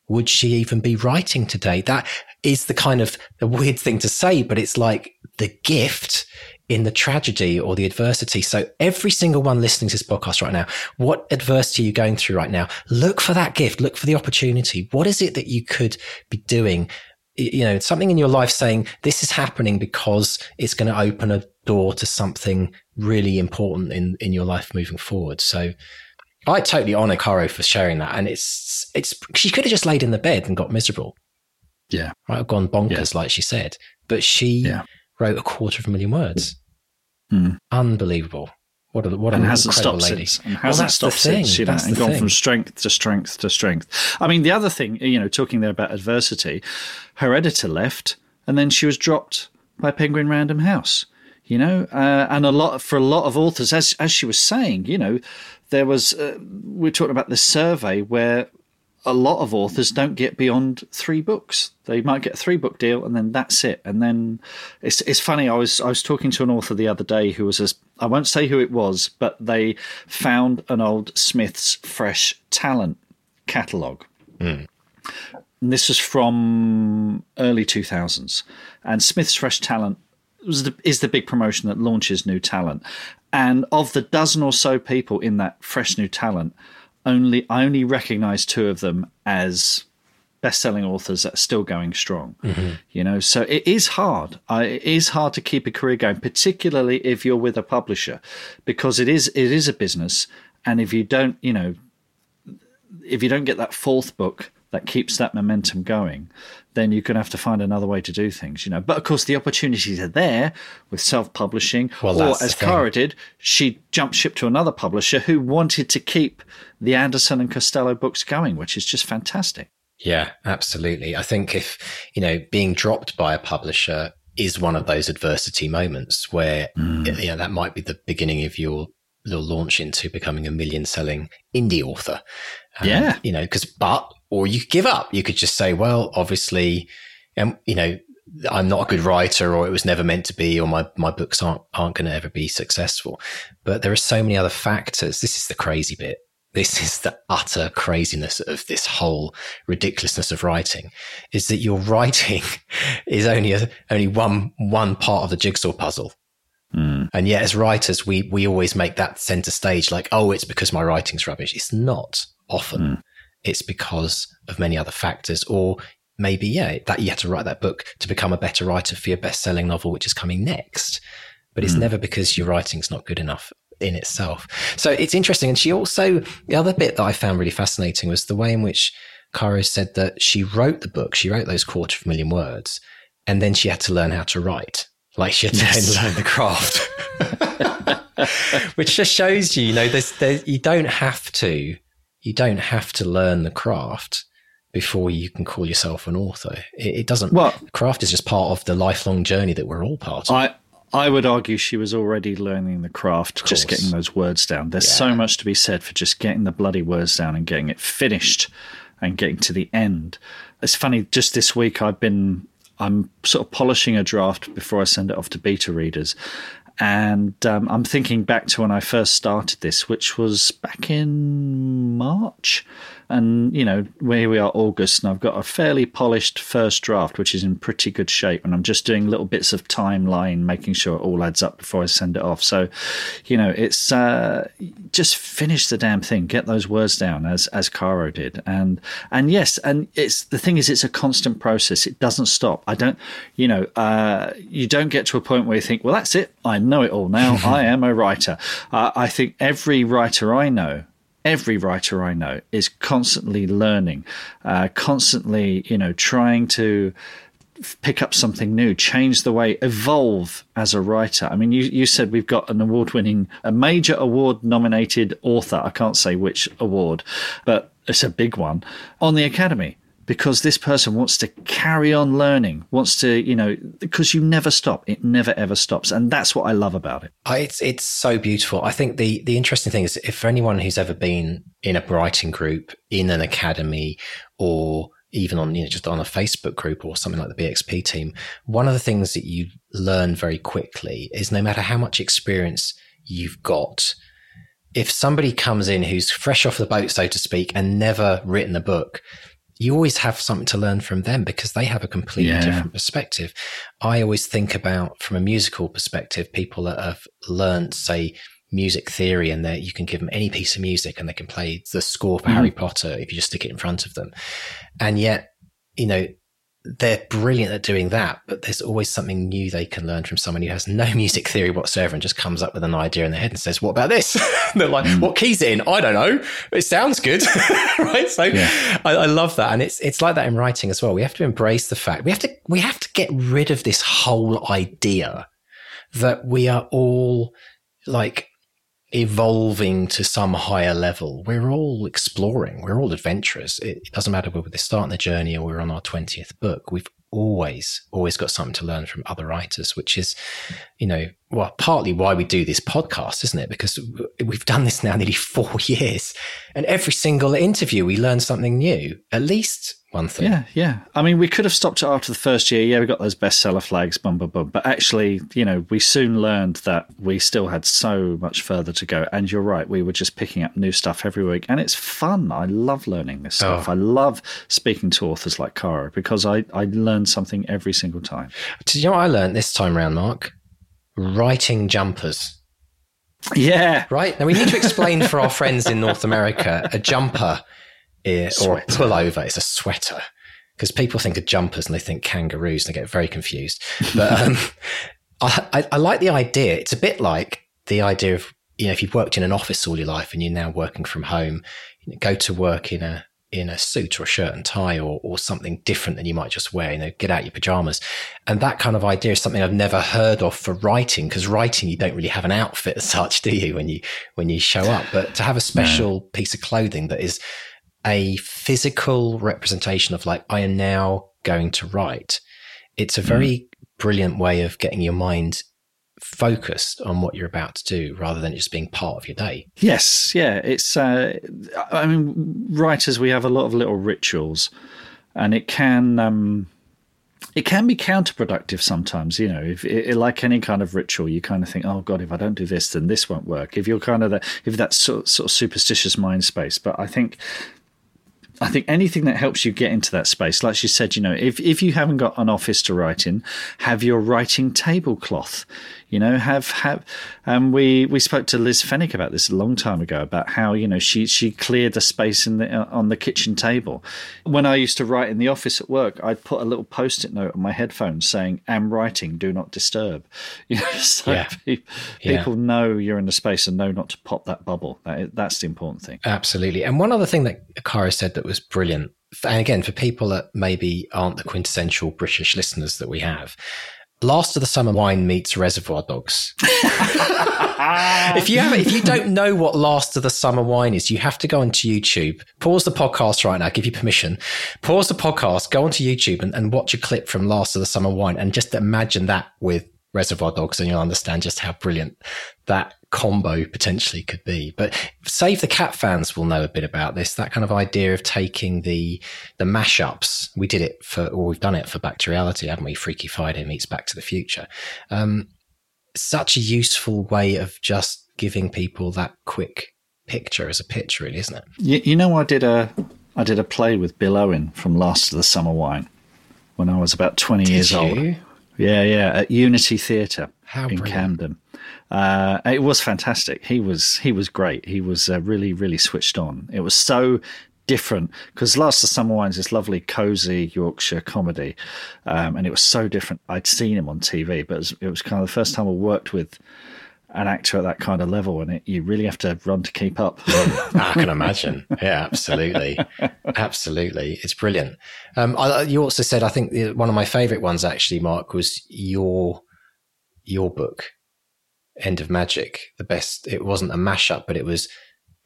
would she even be writing today? That is the kind of the weird thing to say, but it's like the gift in the tragedy or the adversity. So every single one listening to this podcast right now, what adversity are you going through right now? Look for that gift. Look for the opportunity. What is it that you could be doing? You know, something in your life saying this is happening because it's going to open a door to something really important in, in your life moving forward. So I totally honor Caro for sharing that. And it's, it's, she could have just laid in the bed and got miserable. Yeah. Right. I've gone bonkers, yeah. like she said, but she, yeah wrote a quarter of a million words. Mm. Unbelievable. What a, what and an hasn't stopped lady. since. And hasn't well, stopped since, you know, and gone thing. from strength to strength to strength. I mean, the other thing, you know, talking there about adversity, her editor left and then she was dropped by Penguin Random House, you know, uh, and a lot for a lot of authors, as, as she was saying, you know, there was, uh, we are talking about this survey where a lot of authors don't get beyond three books. They might get a three book deal and then that's it. And then it's it's funny. I was I was talking to an author the other day who was as I won't say who it was, but they found an old Smith's Fresh Talent catalogue. Mm. And this was from early two thousands, and Smith's Fresh Talent was the, is the big promotion that launches new talent. And of the dozen or so people in that fresh new talent, only I only recognize two of them as best-selling authors that are still going strong. Mm-hmm. You know, so it is hard. it is hard to keep a career going, particularly if you're with a publisher, because it is it is a business, and if you don't, you know, if you don't get that fourth book that keeps that momentum going, then you're going to have to find another way to do things, you know. But of course, the opportunities are there with self-publishing, well, or as Caro did, she jumped ship to another publisher who wanted to keep the Anderson and Costello books going, which is just fantastic. Yeah, absolutely. I think if you know being dropped by a publisher is one of those adversity moments where mm. you know that might be the beginning of your your launch into becoming a million selling indie author. Um, yeah, you know, because but or you could give up. You could just say, well, obviously, um, you know, I'm not a good writer or it was never meant to be or my, my books aren't, aren't going to ever be successful. But there are so many other factors. This is the crazy bit. This is the utter craziness of this whole ridiculousness of writing is that your writing is only a, only one, one part of the jigsaw puzzle. Mm. And yet as writers, we, we always make that center stage like, oh, it's because my writing's rubbish. It's not often. Mm it's because of many other factors or maybe yeah that you had to write that book to become a better writer for your best-selling novel which is coming next but it's mm. never because your writing's not good enough in itself so it's interesting and she also the other bit that i found really fascinating was the way in which Caro said that she wrote the book she wrote those quarter of a million words and then she had to learn how to write like she had to yes. learn the craft which just shows you you know there's there, you don't have to you don't have to learn the craft before you can call yourself an author. It, it doesn't. Well, craft is just part of the lifelong journey that we're all part of. I I would argue she was already learning the craft, just getting those words down. There's yeah. so much to be said for just getting the bloody words down and getting it finished and getting to the end. It's funny. Just this week, I've been I'm sort of polishing a draft before I send it off to beta readers, and um, I'm thinking back to when I first started this, which was back in March and you know where we are august and i've got a fairly polished first draft which is in pretty good shape and i'm just doing little bits of timeline making sure it all adds up before i send it off. So you know it's uh, just finish the damn thing. Get those words down as as caro did. And and yes and it's the thing is it's a constant process. It doesn't stop. I don't you know uh, you don't get to a point where you think well that's it. I know it all now. I am a writer. Uh, i think every writer i know every writer I know is constantly learning, uh, constantly, you know, trying to pick up something new, change the way, evolve as a writer. I mean, you, you said we've got an award winning, a major award nominated author. I can't say which award, but it's a big one on the Academy because this person wants to carry on learning, wants to, you know, because you never stop. It never ever stops. And that's what I love about it. It's, it's so beautiful. I think the, the interesting thing is if for anyone who's ever been in a writing group, in an academy, or even on, you know, just on a Facebook group or something like the BXP team, one of the things that you learn very quickly is no matter how much experience you've got, if somebody comes in who's fresh off the boat, so to speak, and never written a book, you always have something to learn from them because they have a completely yeah. different perspective. I always think about from a musical perspective, people that have learned, say, music theory and that you can give them any piece of music and they can play the score for mm-hmm. Harry Potter if you just stick it in front of them. And yet, you know, they're brilliant at doing that, but there's always something new they can learn from someone who has no music theory whatsoever and just comes up with an idea in their head and says, What about this? they're like, mm. What keys it in? I don't know. It sounds good. right. So yeah. I, I, love that. And it's it's like that in writing as well. We have to embrace the fact we have to we have to get rid of this whole idea that we are all like evolving to some higher level. We're all exploring. We're all adventurers. It doesn't matter whether we're starting the journey or we're on our 20th book. We've always, always got something to learn from other writers, which is, you know, well, partly why we do this podcast, isn't it? Because we've done this now nearly four years and every single interview we learn something new, at least one thing. Yeah, yeah. I mean, we could have stopped it after the first year. Yeah, we got those bestseller flags, bum, bum, bum. But actually, you know, we soon learned that we still had so much further to go. And you're right, we were just picking up new stuff every week. And it's fun. I love learning this oh. stuff. Oh. I love speaking to authors like Caro because I, I learn something every single time. Do you know what I learned this time around, Mark? Writing jumpers. Yeah. Right. Now we need to explain for our friends in North America a jumper is, or a pullover is a sweater because people think of jumpers and they think kangaroos and they get very confused. But um, I, I, I, like the idea. It's a bit like the idea of you know if you've worked in an office all your life and you're now working from home, you know, go to work in a in a suit or a shirt and tie or, or something different than you might just wear, you know, get out your pajamas. And that kind of idea is something I've never heard of for writing because writing, you don't really have an outfit as such, do you, when you, when you show up, but to have a special no. piece of clothing that is a physical representation of like, I am now going to write. It's a very mm. brilliant way of getting your mind focused on what you're about to do rather than just being part of your day. Yes, yeah, it's uh, I mean writers we have a lot of little rituals and it can um, it can be counterproductive sometimes, you know. If it, like any kind of ritual, you kind of think, "Oh God, if I don't do this, then this won't work." If you're kind of the, if that's sort, sort of superstitious mind space, but I think I think anything that helps you get into that space, like she said, you know, if, if you haven't got an office to write in, have your writing tablecloth. You know, have have um, we we spoke to Liz Fenwick about this a long time ago about how you know she she cleared the space in the uh, on the kitchen table. When I used to write in the office at work, I'd put a little post-it note on my headphones saying "Am writing, do not disturb." You know, so yeah. people, yeah. people know you're in the space and know not to pop that bubble. That, that's the important thing. Absolutely. And one other thing that Caro said that was brilliant and again, for people that maybe aren't the quintessential British listeners that we have, Last of the Summer Wine meets Reservoir Dogs. if you have, if you don't know what Last of the Summer Wine is, you have to go onto YouTube. Pause the podcast right now. give you permission. Pause the podcast. Go onto YouTube and, and watch a clip from Last of the Summer Wine, and just imagine that with Reservoir Dogs, and you'll understand just how brilliant that combo potentially could be. But Save the Cat fans will know a bit about this. That kind of idea of taking the the mashups. We did it for, or we've done it for Back to Reality, haven't we? Freaky Friday meets Back to the Future. Um, such a useful way of just giving people that quick picture as a picture, really, isn't it? You, you know, I did a I did a play with Bill Owen from Last of the Summer Wine when I was about twenty did years you? old. Yeah, yeah, at Unity Theatre in brilliant. Camden. Uh, it was fantastic. He was he was great. He was uh, really really switched on. It was so different because Last of Summer Wine is this lovely, cozy Yorkshire comedy, um, and it was so different. I'd seen him on TV, but it was, it was, kind of the first time I worked with an actor at that kind of level, and it, you really have to run to keep up. I can imagine. Yeah, absolutely, absolutely. It's brilliant. Um, I, you also said I think one of my favourite ones actually, Mark, was your your book, End of Magic. The best. It wasn't a mashup, but it was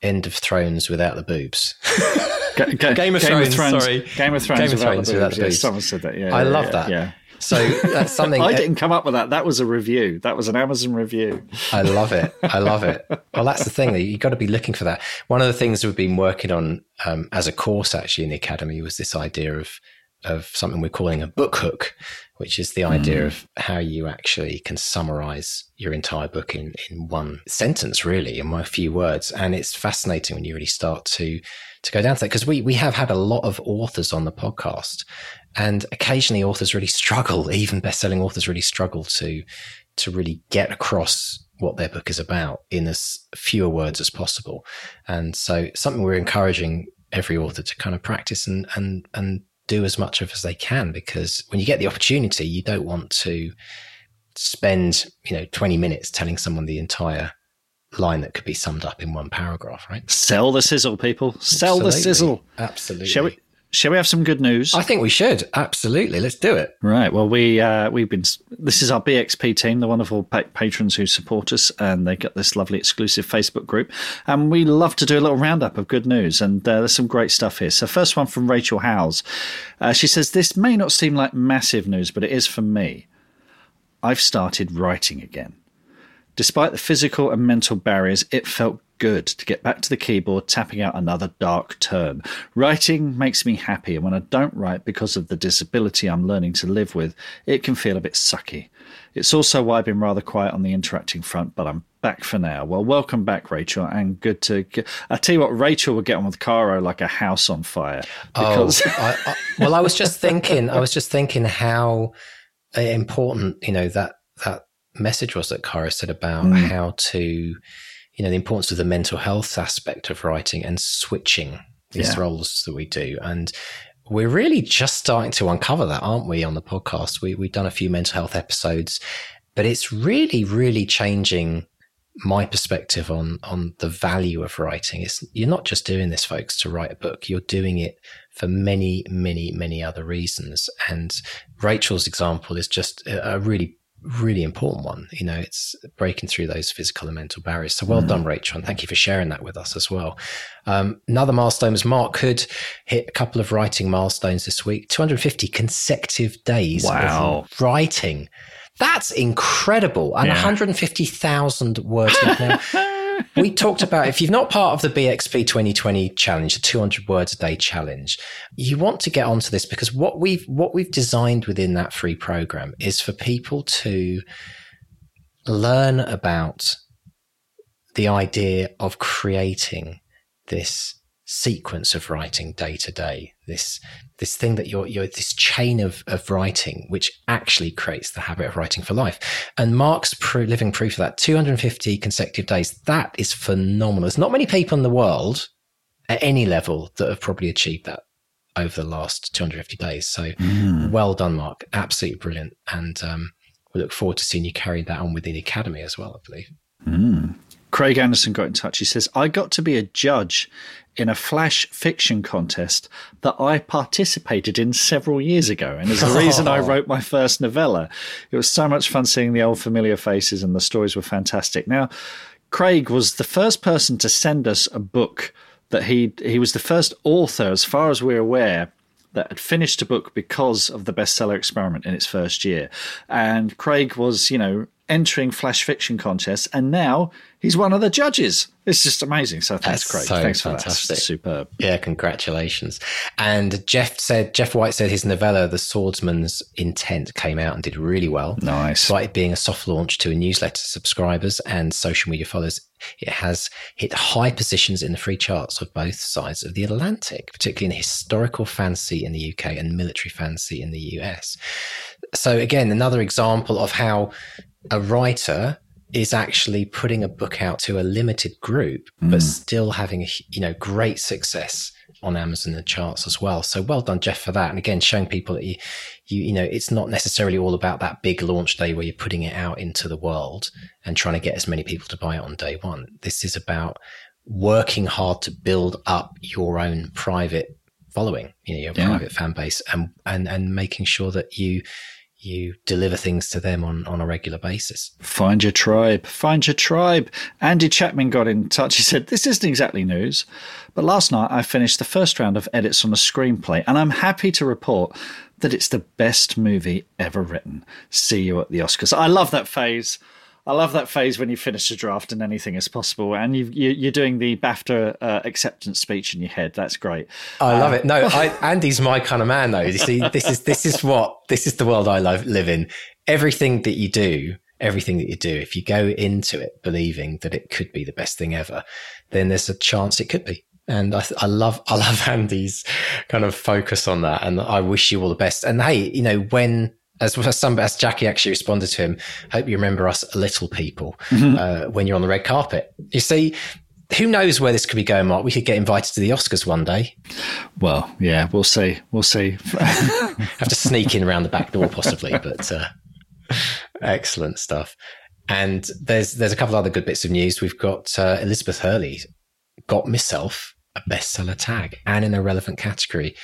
End of Thrones without the boobs. Ga- ga- Game of Thrones, sorry. Game of Thrones, Game of without Thrones the without boobs. Yeah, someone said that. Yeah, I yeah, love yeah, that. Yeah. So that's something. I didn't come up with that. That was a review. That was an Amazon review. I love it. I love it. Well, that's the thing. You've got to be looking for that. One of the things we've been working on um, as a course actually in the academy was this idea of of something we're calling a book hook, which is the idea mm. of how you actually can summarize your entire book in in one sentence, really, in a few words. And it's fascinating when you really start to to go down to that because we we have had a lot of authors on the podcast, and occasionally authors really struggle. Even best-selling authors really struggle to to really get across what their book is about in as fewer words as possible. And so something we're encouraging every author to kind of practice and and and do as much of as they can because when you get the opportunity, you don't want to spend, you know, 20 minutes telling someone the entire line that could be summed up in one paragraph, right? Sell the sizzle, people. Sell the sizzle. Absolutely. Shall we? Shall we have some good news? I think we should. Absolutely. Let's do it. Right. Well, we uh, we've been. This is our BXP team, the wonderful pa- patrons who support us, and they got this lovely exclusive Facebook group. And we love to do a little roundup of good news, and uh, there's some great stuff here. So, first one from Rachel Howes. Uh, she says, "This may not seem like massive news, but it is for me. I've started writing again. Despite the physical and mental barriers, it felt good to get back to the keyboard, tapping out another dark turn. Writing makes me happy, and when I don't write because of the disability I'm learning to live with, it can feel a bit sucky. It's also why I've been rather quiet on the interacting front, but I'm back for now. Well, welcome back, Rachel, and good to. Get, I tell you what, Rachel will get on with Caro like a house on fire. Because Oh, I, I, well, I was just thinking. I was just thinking how uh, important you know that that message was that Caro said about Mm. how to, you know, the importance of the mental health aspect of writing and switching these Yeah. roles that we do, and we're really just starting to uncover that, aren't we? On the podcast, we we've done a few mental health episodes, but it's really, really changing my perspective on on the value of writing is you're not just doing this folks to write a book you're doing it for many many many other reasons and rachel's example is just a, a really really important one you know it's breaking through those physical and mental barriers so well done rachel and thank you for sharing that with us as well um, another milestone was mark hood hit a couple of writing milestones this week 250 consecutive days Wow. of writing that's incredible. And Yeah. 150,000 words. now, we talked about if you're not part of the BXP 2020 challenge, the 200 words a day challenge, you want to get onto this because what we've what we've designed within that free program is for people to learn about the idea of creating this sequence of writing day to day. This this thing that you're you're this chain of of writing which actually creates the habit of writing for life. And mark's pro- living proof of that 250 consecutive days that is phenomenal. There's not many people in the world at any level that have probably achieved that over the last 250 days. So well done mark. Absolutely brilliant. And um, we look forward to seeing you carry that on within the academy as well i believe. Craig Anderson got in touch. He says, I got to be a judge in a flash fiction contest that I participated in several years ago. And is the reason I wrote my first novella. It was so much fun seeing the old familiar faces, and the stories were fantastic. Now, Craig was the first person to send us a book that he he was the first author, as far as we're aware, that had finished a book because of the bestseller experiment in its first year. And Craig was, you know, entering flash fiction contests, and now he's one of the judges. It's just amazing. So thanks, That's Craig. so thanks for fantastic. that. It's superb. Yeah, congratulations. And Jeff said, Jeff White said his novella, The Swordsman's Intent, came out and did really well. Nice. Despite it being a soft launch to a newsletter subscribers and social media followers, it has hit high positions in the free charts of both sides of the Atlantic, particularly in historical fantasy in the UK and military fantasy in the US. So again, another example of how a writer is actually putting a book out to a limited group, but mm. still having a you know great success on Amazon and charts as well. So well done, Jeff, for that. And again, showing people that you, you, you know, it's not necessarily all about that big launch day where you're putting it out into the world and trying to get as many people to buy it on day one. This is about working hard to build up your own private following, you know, your yeah. private fan base and, and, and making sure that you, you deliver things to them on, on a regular basis. Find your tribe. Find your tribe. Andy Chapman got in touch. He said, This isn't exactly news, but last night I finished the first round of edits on a screenplay, and I'm happy to report that it's the best movie ever written. See you at the Oscars. I love that phase. I love that phase when you finish a draft and anything is possible, and you, you are doing the BAFTA uh, acceptance speech in your head. That's great. I love it. No, I, Andy's my kind of man, though. You see, this is this is what this is the world I love, live in. Everything that you do, everything that you do, if you go into it believing that it could be the best thing ever, then there's a chance it could be. And I, I love, I love Andy's kind of focus on that. And I wish you all the best. And hey, you know, when as, as some as Jackie actually responded to him, hope you remember us little people mm-hmm. uh, when you're on the red carpet. You see, who knows where this could be going, Mark? We could get invited to the Oscars one day. Well, yeah, we'll see. We'll see. Have to sneak in around the back door, possibly, but uh, excellent stuff. And there's there's a couple of other good bits of news. We've got uh, Elizabeth Hurley got myself a bestseller tag and in a relevant category,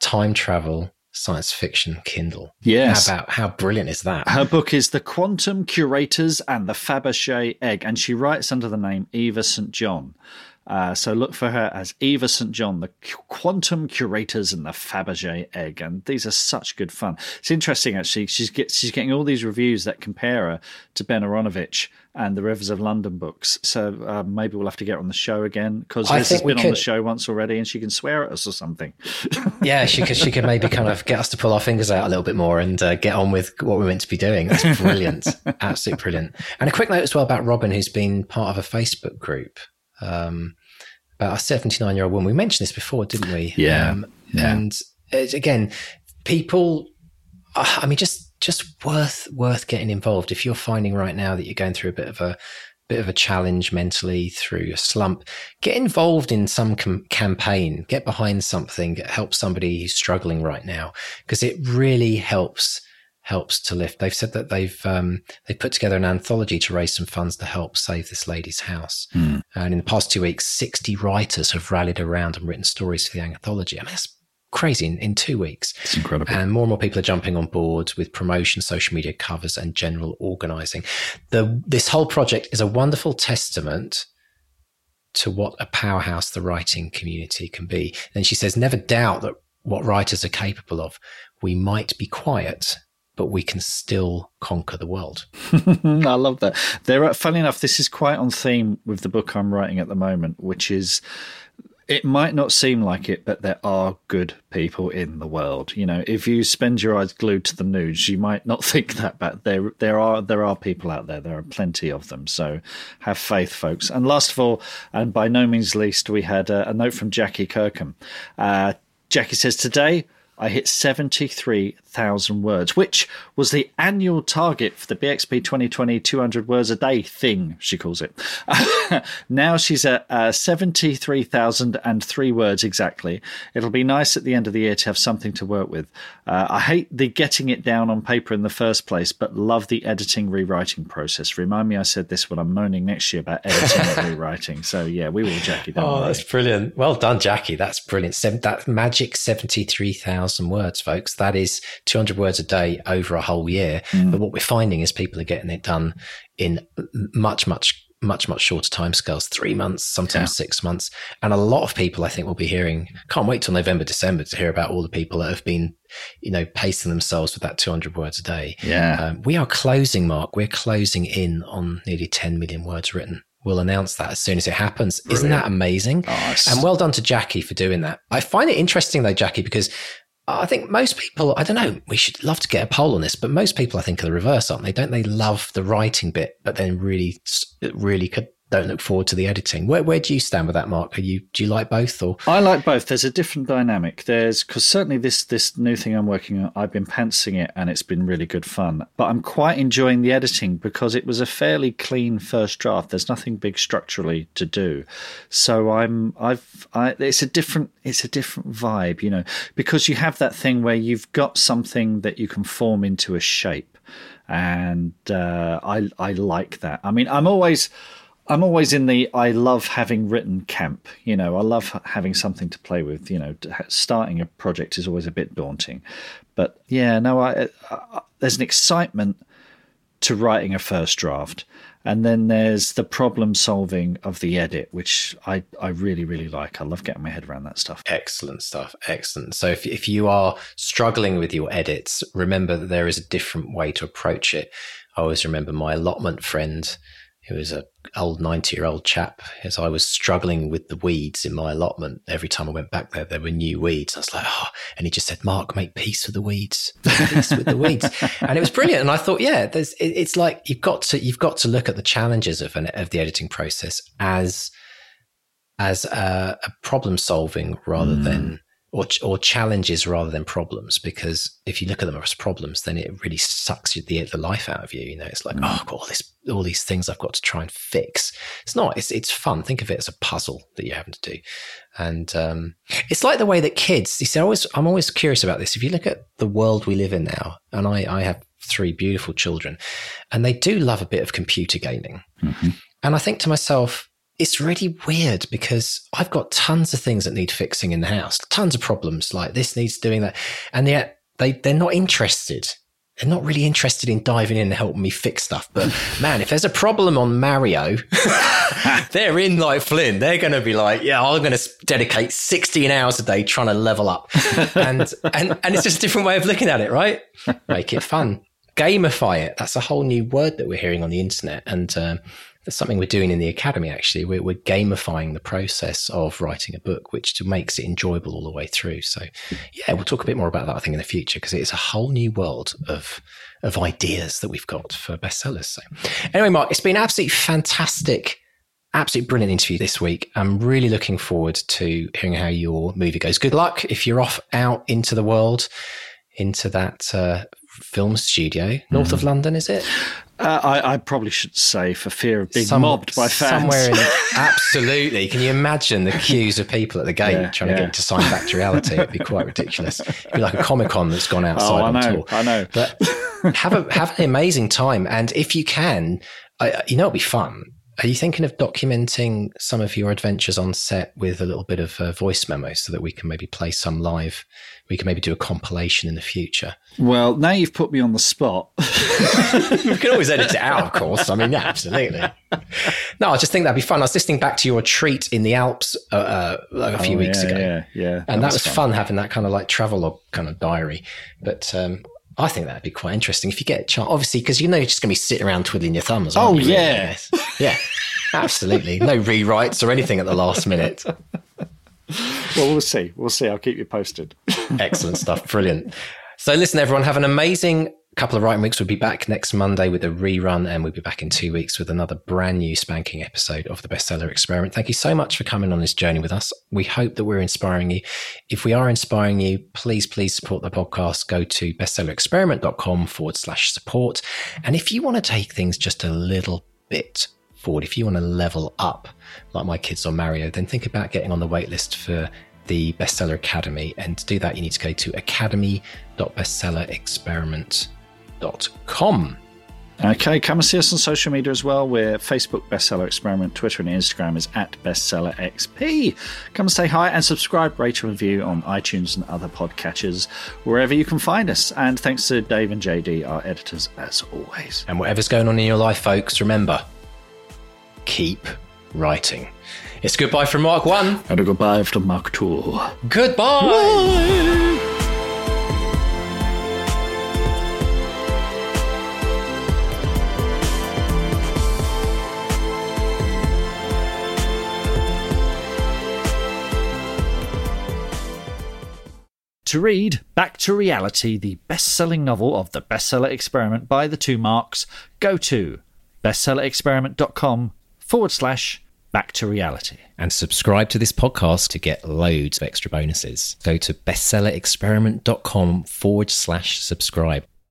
time travel science fiction Kindle. Yes. How about how brilliant is that? Her book is The Quantum Curators and the Fabergé Egg, and she writes under the name Eva St. John. Uh, so look for her as Eva St. John, the Quantum Curators and the Fabergé Egg, and these are such good fun. It's interesting actually. She's get, she's getting all these reviews that compare her to Ben Aaronovitch and the Rivers of London books. So uh, maybe we'll have to get on the show again because Liz has been on the show once already, and she can swear at us or something. yeah, she could. She could maybe kind of get us to pull our fingers out a little bit more and uh, get on with what we're meant to be doing. That's brilliant, absolutely brilliant. And a quick note as well about Robin, who's been part of a Facebook group um, about a 79 year old woman. We mentioned this before, didn't we? Yeah. Um, yeah. And again, people, uh, I mean, just just worth worth getting involved if you're finding right now that you're going through a bit of a bit of a challenge mentally through a slump get involved in some com- campaign get behind something help somebody who's struggling right now because it really helps helps to lift. They've said that they've um, they've put together an anthology to raise some funds to help save this lady's house. Mm. And in the past two weeks, sixty writers have rallied around and written stories for the anthology. I mean, that's crazy in, in two weeks. It's incredible. And more and more people are jumping on board with promotion, social media covers, and general organizing. The this whole project is a wonderful testament to what a powerhouse the writing community can be. And she says, never doubt that what writers are capable of. We might be quiet but we can still conquer the world. I love that. There are, funny enough, this is quite on theme with the book I'm writing at the moment, which is it might not seem like it, but there are good people in the world. You know, if you spend your eyes glued to the news, you might not think that, but there there are there are people out there. There are plenty of them. So have faith, folks. And last of all, and by no means least, we had a, a note from Jackie Kirkham. Uh, Jackie says today I hit 73,000 words, which was the annual target for the BXP 2020 200 words a day thing, she calls it. now she's at uh, 73,003 words exactly. It'll be nice at the end of the year to have something to work with. Uh, I hate the getting it down on paper in the first place, but love the editing rewriting process. Remind me I said this when I'm moaning next year about editing and rewriting. So yeah, we will, Jackie. Oh, that's brilliant. Well done, Jackie. That's brilliant. Seven, that magic 73,000 thousand words, folks. That is 200 words a day over a whole year. Mm. But what we're finding is people are getting it done in much, much much much shorter timescales three months sometimes yeah. six months and a lot of people i think will be hearing can't wait till november december to hear about all the people that have been you know pacing themselves with that 200 words a day yeah um, we are closing mark we're closing in on nearly 10 million words written We'll announce that as soon as it happens. Brilliant. Isn't that amazing? Oh, and well done to Jackie for doing that. I find it interesting though, Jackie, because I think most people, I don't know, we should love to get a poll on this, but most people I think are the reverse, aren't they? Don't they love the writing bit, but then really, really could don't look forward to the editing. Where where do you stand with that, Mark? Are you do you like both or? I like both. There's a different dynamic. There's because certainly this this new thing I'm working on, I've been pantsing it and it's been really good fun. But I'm quite enjoying the editing because it was a fairly clean first draft. There's nothing big structurally to do, so I'm I've I, it's a different it's a different vibe, you know, because you have that thing where you've got something that you can form into a shape, and uh, I I like that. I mean, I'm always I'm always in the I love having written camp. You know, I love having something to play with. You know, starting a project is always a bit daunting, but yeah, no, uh, I, I, there's an excitement to writing a first draft, and then there's the problem solving of the edit, which I I really really like. I love getting my head around that stuff. Excellent stuff. Excellent. So if if you are struggling with your edits, remember that there is a different way to approach it. I always remember my allotment friend who was a old 90 year old chap as I was struggling with the weeds in my allotment. Every time I went back there, there were new weeds. I was like, oh, and he just said, Mark, make peace with the weeds, make peace with the weeds. And it was brilliant. And I thought, yeah, there's, it, it's like you've got to, you've got to look at the challenges of an, of the editing process as, as a, a problem solving rather mm. than, or, or challenges rather than problems. Because if you look at them as problems, then it really sucks the, the life out of you. You know, it's like, mm. oh, I've got all this all these things I've got to try and fix. It's not. It's it's fun. Think of it as a puzzle that you're having to do, and um, it's like the way that kids. You see, I always I'm always curious about this. If you look at the world we live in now, and I I have three beautiful children, and they do love a bit of computer gaming, mm-hmm. and I think to myself. It's really weird because I've got tons of things that need fixing in the house, tons of problems like this needs doing that. And yet they, they're not interested they're not really interested in diving in and helping me fix stuff. But man, if there's a problem on Mario, they're in like Flynn. They're going to be like, yeah, I'm going to dedicate 16 hours a day trying to level up. And, and, and it's just a different way of looking at it, right? Make it fun. Gamify it. That's a whole new word that we're hearing on the internet. And, um, that's something we're doing in the academy actually. We're, we're, gamifying the process of writing a book which makes it enjoyable all the way through. So yeah we'll talk a bit more about that i think in the future because it's a whole new world of of ideas that we've got for bestsellers. So anyway mark it's been absolutely fantastic absolutely brilliant interview this week. I'm really looking forward to hearing how your movie goes. Good luck if you're off out into the world into that uh, film studio. North mm. of london is it uh, I, I, probably should say, for fear of being Some, mobbed by fans. Somewhere in, absolutely. Can you imagine the queues of people at the gate yeah, trying yeah. to get to sign back to reality? It'd be quite ridiculous. It'd be like a Comic Con that's gone outside oh, I on know, tour. I know. But have a have an amazing time, and if you can, I, you know, it'll be fun. Are you thinking of documenting some of your adventures on set with a little bit of voice memo so that we can maybe play some live? We can maybe do a compilation in the future. Well, now you've put me on the spot. we can always edit it out, of course. I mean, yeah, absolutely. No, I just think that'd be fun. I was listening back to your treat in the Alps uh, uh, a few oh, weeks yeah, ago. Yeah, yeah. And that, that was, fun. fun. having that kind of like travel log kind of diary. But um, I think that'd be quite interesting if you get a chance. Obviously, because you know you're just going to be sitting around twiddling your thumbs. Oh yeah, yeah, absolutely. No rewrites or anything at the last minute. Well, we'll see. We'll see. I'll keep you posted. Excellent stuff. Brilliant. So, listen, everyone, have an amazing couple of writing weeks. We'll be back next Monday with a rerun, and we'll be back in two weeks with another brand new spanking episode of the Bestseller Experiment. Thank you so much for coming on this journey with us. We hope that we're inspiring you. If we are inspiring you, please, please support the podcast. Go to bestsellerexperiment.com forward slash support. And if you want to take things just a little bit forward, if you want to level up, like my kids on Mario, then think about getting on the waitlist for the Bestseller Academy. And to do that, you need to go to academy.bestsellerexperiment.com Okay, come and see us on social media as well. We're Facebook Bestseller Experiment, Twitter and Instagram is at BestsellerXP. Come and say hi and subscribe, rate and review on iTunes and other podcatchers, wherever you can find us. And thanks to Dave and JD, our editors, as always. And whatever's going on in your life, folks, remember keep writing. It's goodbye from Mark 1. And a goodbye from Mark 2. Goodbye. Bye. To read Back to Reality, the best selling novel of the bestseller experiment by the two marks, go to bestsellerexperiment.com forward slash back to reality. And subscribe to this podcast to get loads of extra bonuses. Go to bestsellerexperiment.com forward slash subscribe.